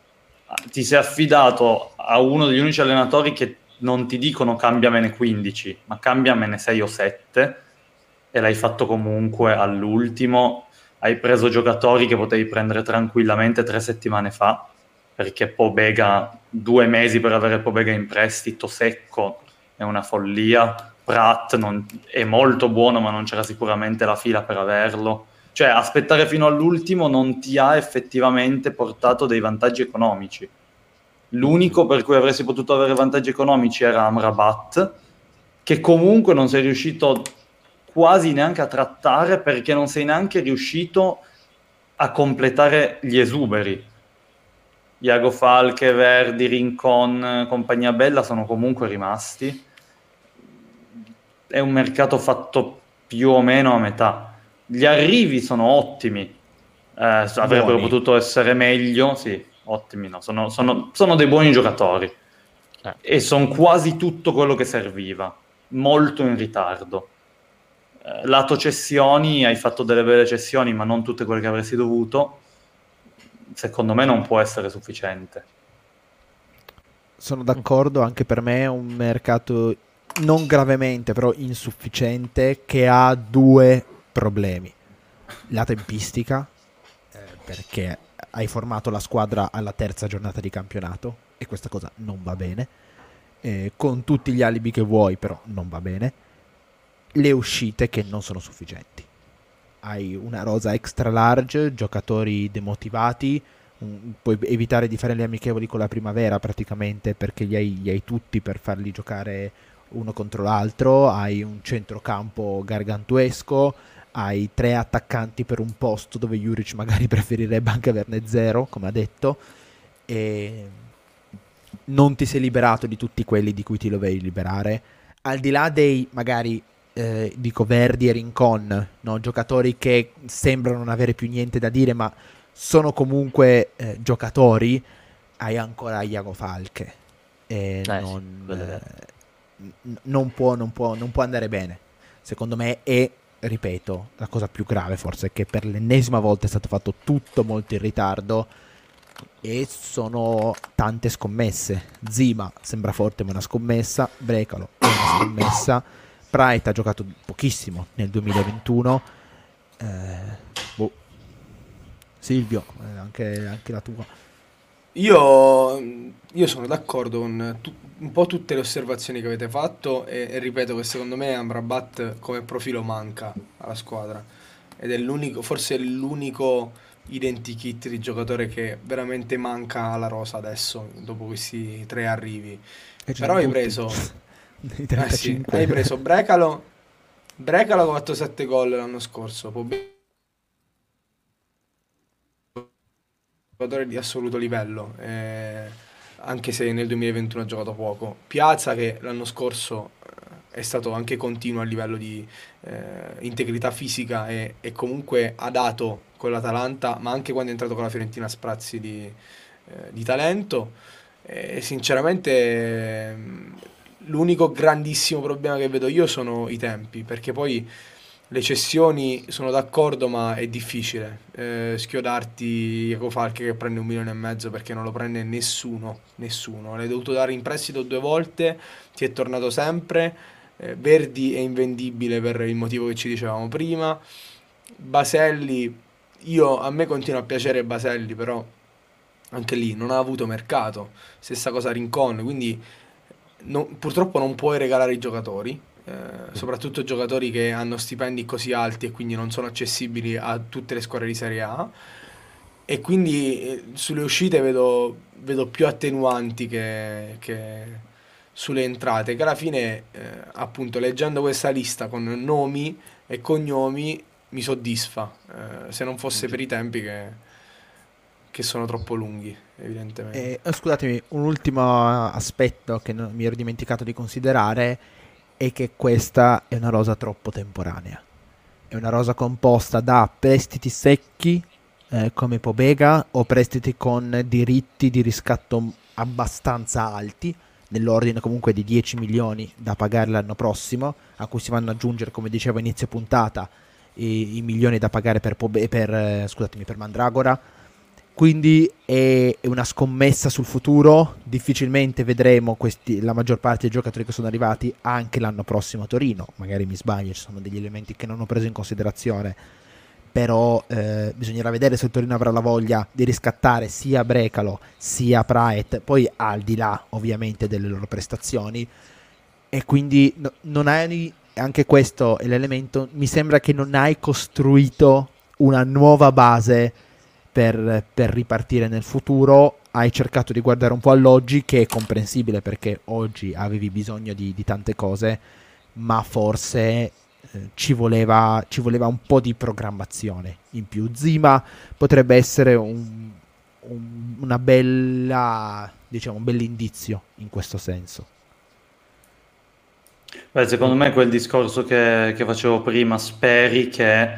ti sei affidato a uno degli unici allenatori che non ti dicono cambiamene 15, ma cambiamene 6 o 7 e l'hai fatto comunque all'ultimo. Hai preso giocatori che potevi prendere tranquillamente tre settimane fa, perché Pobega, due mesi per avere Pobega in prestito secco è una follia. Pratt non, è molto buono, ma non c'era sicuramente la fila per averlo. Cioè, aspettare fino all'ultimo non ti ha effettivamente portato dei vantaggi economici. L'unico per cui avresti potuto avere vantaggi economici era Amrabat, che comunque non sei riuscito quasi neanche a trattare perché non sei neanche riuscito a completare gli esuberi. Iago Falche, Verdi, Rincon, compagnia bella sono comunque rimasti. È un mercato fatto più o meno a metà. Gli arrivi sono ottimi, eh, avrebbero buoni. potuto essere meglio, sì, ottimi, no. sono, sono, sono dei buoni giocatori eh. e sono quasi tutto quello che serviva, molto in ritardo. Eh, lato cessioni, hai fatto delle belle cessioni, ma non tutte quelle che avresti dovuto. Secondo me non può essere sufficiente. Sono d'accordo, anche per me è un mercato non gravemente, però insufficiente, che ha due problemi. La tempistica, eh, perché hai formato la squadra alla terza giornata di campionato e questa cosa non va bene. Eh, con tutti gli alibi che vuoi, però non va bene le uscite che non sono sufficienti. Hai una rosa extra large, giocatori demotivati, un, puoi evitare di fare le amichevoli con la primavera praticamente perché li hai, li hai tutti per farli giocare uno contro l'altro, hai un centrocampo gargantuesco, hai tre attaccanti per un posto dove Juric magari [laughs] preferirebbe anche averne zero, come ha detto, e non ti sei liberato di tutti quelli di cui ti dovevi liberare. Al di là dei magari eh, dico Verdi e Rincon, no? giocatori che sembrano non avere più niente da dire, ma sono comunque eh, giocatori, hai ancora Iago Falche. E eh, non, eh, non, può, non, può, non può andare bene. Secondo me è ripeto, la cosa più grave forse è che per l'ennesima volta è stato fatto tutto molto in ritardo e sono tante scommesse. Zima sembra forte ma è una scommessa, Brecalo è una scommessa. Bright ha giocato pochissimo nel 2021. Eh, boh. Silvio, eh, anche, anche, la tua. Io, io sono d'accordo con tu, un po' tutte le osservazioni che avete fatto e, e, ripeto che secondo me Amrabat come profilo manca alla squadra ed è l'unico, forse è l'unico identikit di giocatore che veramente manca alla rosa adesso dopo questi tre arrivi. Però hai preso eh sì, hai preso Brecalo. Brecalo ha fatto 7 gol l'anno scorso. Giocatore di assoluto livello. Eh, anche se nel 2021 ha giocato poco. Piazza che l'anno scorso eh, è stato anche continuo a livello di eh, integrità fisica e, e, comunque ha dato con l'Atalanta, ma anche quando è entrato con la Fiorentina sprazzi di, eh, di talento. E sinceramente L'unico grandissimo problema che vedo io sono i tempi, perché poi le cessioni sono d'accordo, ma è difficile eh, schiodarti Jaco Falche che prende un milione e mezzo perché non lo prende nessuno, nessuno. L'hai dovuto dare in prestito due volte, ti è tornato sempre. Eh, Verdi è invendibile per il motivo che ci dicevamo prima. Baselli, io, a me continua a piacere Baselli, però anche lì non ha avuto mercato. Stessa cosa Rincon, quindi non, purtroppo non puoi regalare i giocatori, eh, soprattutto giocatori che hanno stipendi così alti e quindi non sono accessibili a tutte le squadre di Serie A. E quindi eh, sulle uscite vedo, vedo più attenuanti che, che, sulle entrate, che alla fine, eh, appunto, leggendo questa lista con nomi e cognomi mi soddisfa, eh, se non fosse per i tempi che che sono troppo lunghi, evidentemente. Eh, scusatemi, un ultimo aspetto che non, mi ero dimenticato di considerare è che questa è una rosa troppo temporanea. È una rosa composta da prestiti secchi eh, come Pobega o prestiti con diritti di riscatto abbastanza alti, nell'ordine comunque di 10 milioni da pagare l'anno prossimo, a cui si vanno ad aggiungere, come dicevo inizio puntata, i, i milioni da pagare per, Pobe- per, eh, per Mandragora quindi è una scommessa sul futuro. Difficilmente vedremo questi, la maggior parte dei giocatori che sono arrivati anche l'anno prossimo a Torino. Magari mi sbaglio, ci sono degli elementi che non ho preso in considerazione. Però eh, bisognerà vedere se Torino avrà la voglia di riscattare sia Brecalo sia Praet. Poi, al di là ovviamente delle loro prestazioni, e quindi no- non hai anche questo è l'elemento mi sembra che non hai costruito una nuova base per, per ripartire nel futuro hai cercato di guardare un po' all'oggi che è comprensibile perché oggi avevi bisogno di, di tante cose ma forse eh, ci, voleva, ci voleva un po' di programmazione in più. Zima potrebbe essere un, un, una bella diciamo un bell'indizio in questo senso. Beh, secondo me quel discorso che, che facevo prima, speri che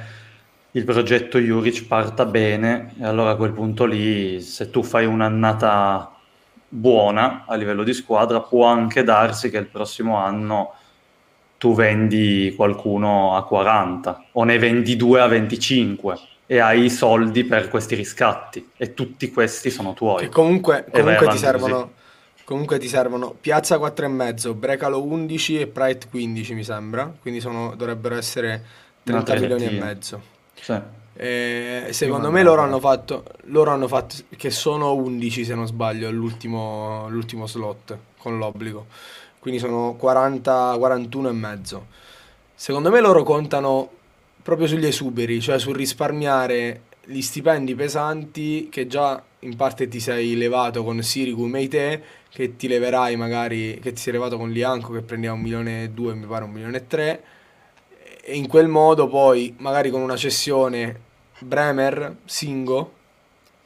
il progetto Juric parta bene e allora a quel punto lì, se tu fai un'annata buona a livello di squadra, può anche darsi che il prossimo anno tu vendi qualcuno a 40 o ne vendi due a 25 e hai i soldi per questi riscatti e tutti questi sono tuoi. Che comunque, comunque ti servono... così. Comunque ti servono Piazza 4,5, Brecalo 11 e Pride 15 mi sembra, quindi sono- dovrebbero essere 30 Una milioni e mezzo. Sì. E secondo Prima me loro hanno fatto, loro hanno fatto che sono 11 se non sbaglio, l'ultimo, l'ultimo slot con l'obbligo. Quindi sono 40, 41 e mezzo. Secondo me loro contano proprio sugli esuberi, cioè sul risparmiare gli stipendi pesanti che già in parte ti sei levato con Sirigu Meite, che ti leverai magari, che ti sei levato con Lianco che prendeva un milione e due, mi pare un milione e tre, e in quel modo poi magari con una cessione Bremer, Singo,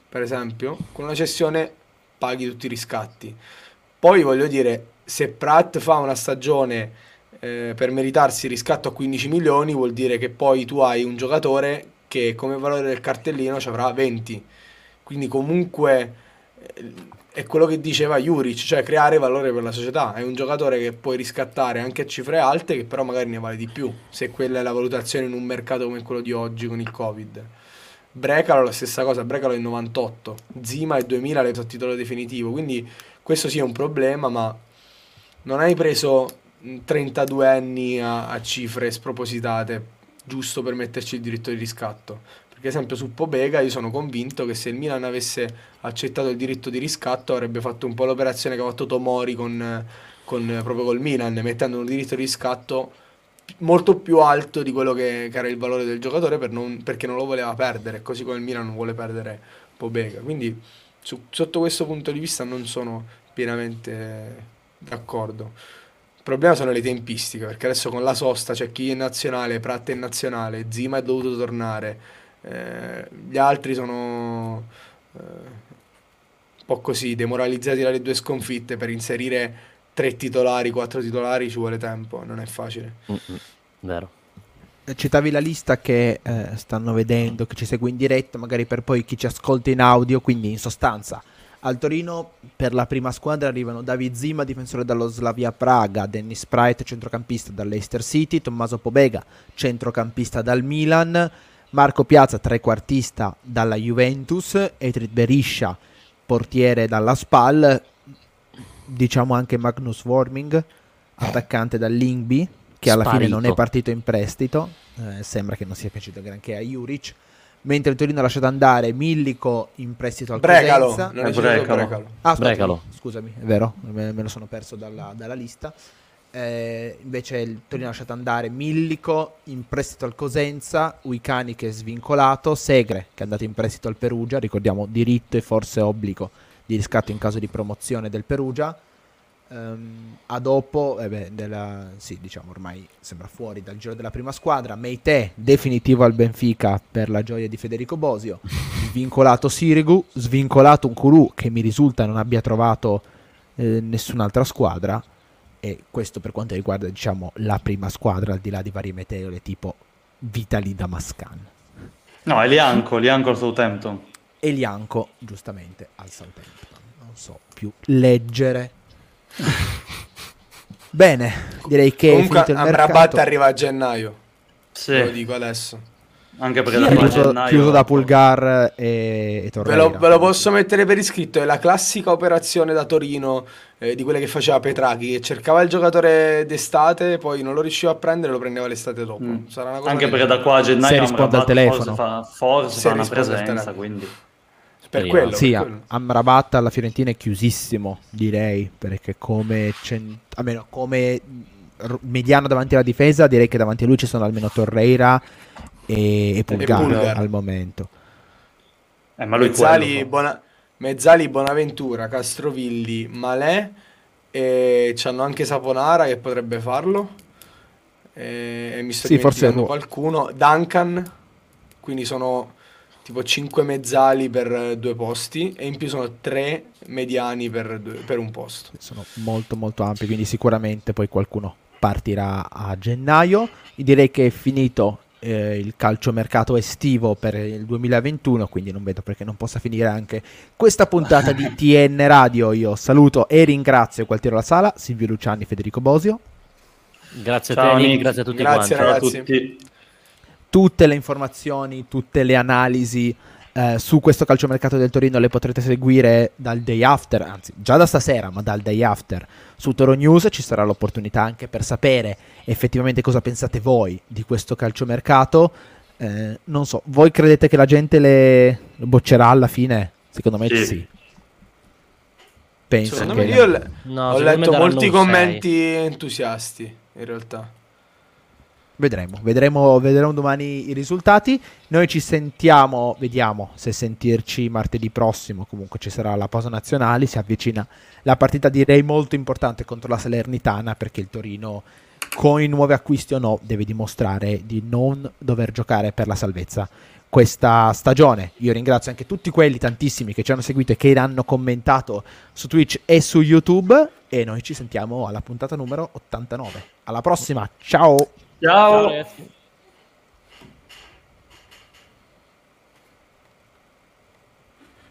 per esempio, con una cessione paghi tutti i riscatti. Poi voglio dire, se Pratt fa una stagione eh, per meritarsi il riscatto a 15 milioni, vuol dire che poi tu hai un giocatore che come valore del cartellino ci avrà 20. Quindi comunque eh, è quello che diceva Juric, cioè creare valore per la società. È un giocatore che puoi riscattare anche a cifre alte, che però magari ne vale di più, se quella è la valutazione in un mercato come quello di oggi con il Covid. Brecalo la stessa cosa, Brecalo è 98, Zima è 2000 l'hai a titolo definitivo, quindi questo sì è un problema, ma non hai preso mh, 32 anni a, a cifre spropositate giusto per metterci il diritto di riscatto. Perché, esempio, su Pobega io sono convinto che se il Milan avesse accettato il diritto di riscatto avrebbe fatto un po' l'operazione che ha fatto Tomori con, con- proprio col Milan, mettendo un diritto di riscatto molto più alto di quello che, che era il valore del giocatore per non- perché non lo voleva perdere, così come il Milan non vuole perdere Pobega. Quindi su- sotto questo punto di vista non sono pienamente d'accordo. Il problema sono le tempistiche, perché adesso con la sosta c'è chi è nazionale, Pratt è nazionale, Zima è dovuto tornare, eh, gli altri sono eh, un po' così, demoralizzati dalle due sconfitte per inserire tre titolari, quattro titolari ci vuole tempo, non è facile. Mm-mm, Vero. citavi la lista che eh, stanno vedendo, che ci segue in diretta, magari per poi chi ci ascolta in audio, quindi in sostanza al Torino per la prima squadra arrivano David Zima, difensore dallo Slavia Praga, Dennis Sprite, centrocampista dall'Eister City, Tommaso Pobega, centrocampista dal Milan, Marco Piazza, trequartista dalla Juventus, Etrit Beriscia, portiere dalla Spal, diciamo anche Magnus Worming, attaccante dall'Ingby, che alla fine non è partito in prestito, eh, sembra che non sia piaciuto granché a Juric, mentre il Torino ha lasciato andare Millico in prestito al Brecalo, Cosenza. non È Brecalo. Brecalo. Ah, scusami, Brecalo. scusami, è vero, me, me lo sono perso dalla, dalla lista. Eh, invece il Torino ha lasciato andare Millico in prestito al Cosenza, Uicani che è svincolato, Segre che è andato in prestito al Perugia, ricordiamo diritto e forse obbligo di riscatto in caso di promozione del Perugia. Ehm, a dopo, eh beh, della- sì, diciamo ormai sembra fuori dal giro della prima squadra. Meite definitivo al Benfica per la gioia di Federico Bosio. Vincolato Sirigu, svincolato un Kulu che mi risulta non abbia trovato eh, nessun'altra squadra. E questo per quanto riguarda diciamo la prima squadra, al di là di varie meteore tipo Vitali Damascan. No, è Lianco, Lianco al Southampton. E Lianco, giustamente, al Southampton. Non so più leggere. Bene, direi che Comunque Amrabat mercato. arriva a gennaio, Sì, lo dico adesso. Anche perché da chiuso, gennaio... chiuso da Pulgar e, e Ve Torreira. lo, ve lo posso mettere per iscritto, è la classica operazione da Torino eh, di quelle che faceva Petraghi, che cercava il giocatore d'estate, poi non lo riusciva a prendere, lo prendeva l'estate dopo. Mm. Sarà una cosa Anche perché da qua a Se gennaio risponde al telefono. forse fa, forse Se fa una presenza, quindi... Per Speriamo. quello, Sì, per quello. Amrabat alla Fiorentina è chiusissimo, direi, perché come, cen- almeno come mediano davanti alla difesa, direi che davanti a lui ci sono almeno Torreira e, e Pulgar, Pulgar. al momento. Eh, ma lui Mezzali. Bona- Mezzali, Bonaventura, Castrovilli, Malè e c'hanno anche Saponara che potrebbe farlo. E, e mi sto Sì, forse qualcuno. Duncan, quindi sono tipo 5 mezzali per due posti e in più sono 3 mediani per, due- per un posto. Sono molto molto ampi, quindi sicuramente poi qualcuno partirà a gennaio. Io direi che è finito eh, il calciomercato estivo per il 2021, quindi non vedo perché non possa finire anche questa puntata di [laughs] TN Radio. Io saluto e ringrazio Gualtiero La Sala, Silvio Luciani, Federico Bosio. Grazie Ciao, a te, Nick, grazie a tutti Grazie, quanti. Ciao a tutti. tutte le informazioni, tutte le analisi eh, su questo calciomercato del Torino le potrete seguire dal day after, anzi già da stasera, ma dal day after su Toro News ci sarà l'opportunità anche per sapere effettivamente cosa pensate voi di questo calciomercato. Eh, non so, voi credete che la gente le boccerà alla fine? Secondo me Sì. sì. Penso Secondo che me io le- No, ho letto molti commenti entusiasti in realtà. Vedremo, vedremo, vedremo domani i risultati. Noi ci sentiamo, vediamo se sentirci martedì prossimo. Comunque ci sarà la pausa nazionale. Si avvicina la partita, direi molto importante contro la Salernitana. Perché il Torino, con i nuovi acquisti o no, deve dimostrare di non dover giocare per la salvezza questa stagione. Io ringrazio anche tutti quelli tantissimi che ci hanno seguito e che hanno commentato su Twitch e su YouTube. E noi ci sentiamo alla puntata numero 89. Alla prossima, ciao! Ciao. Ciao, ragazzi.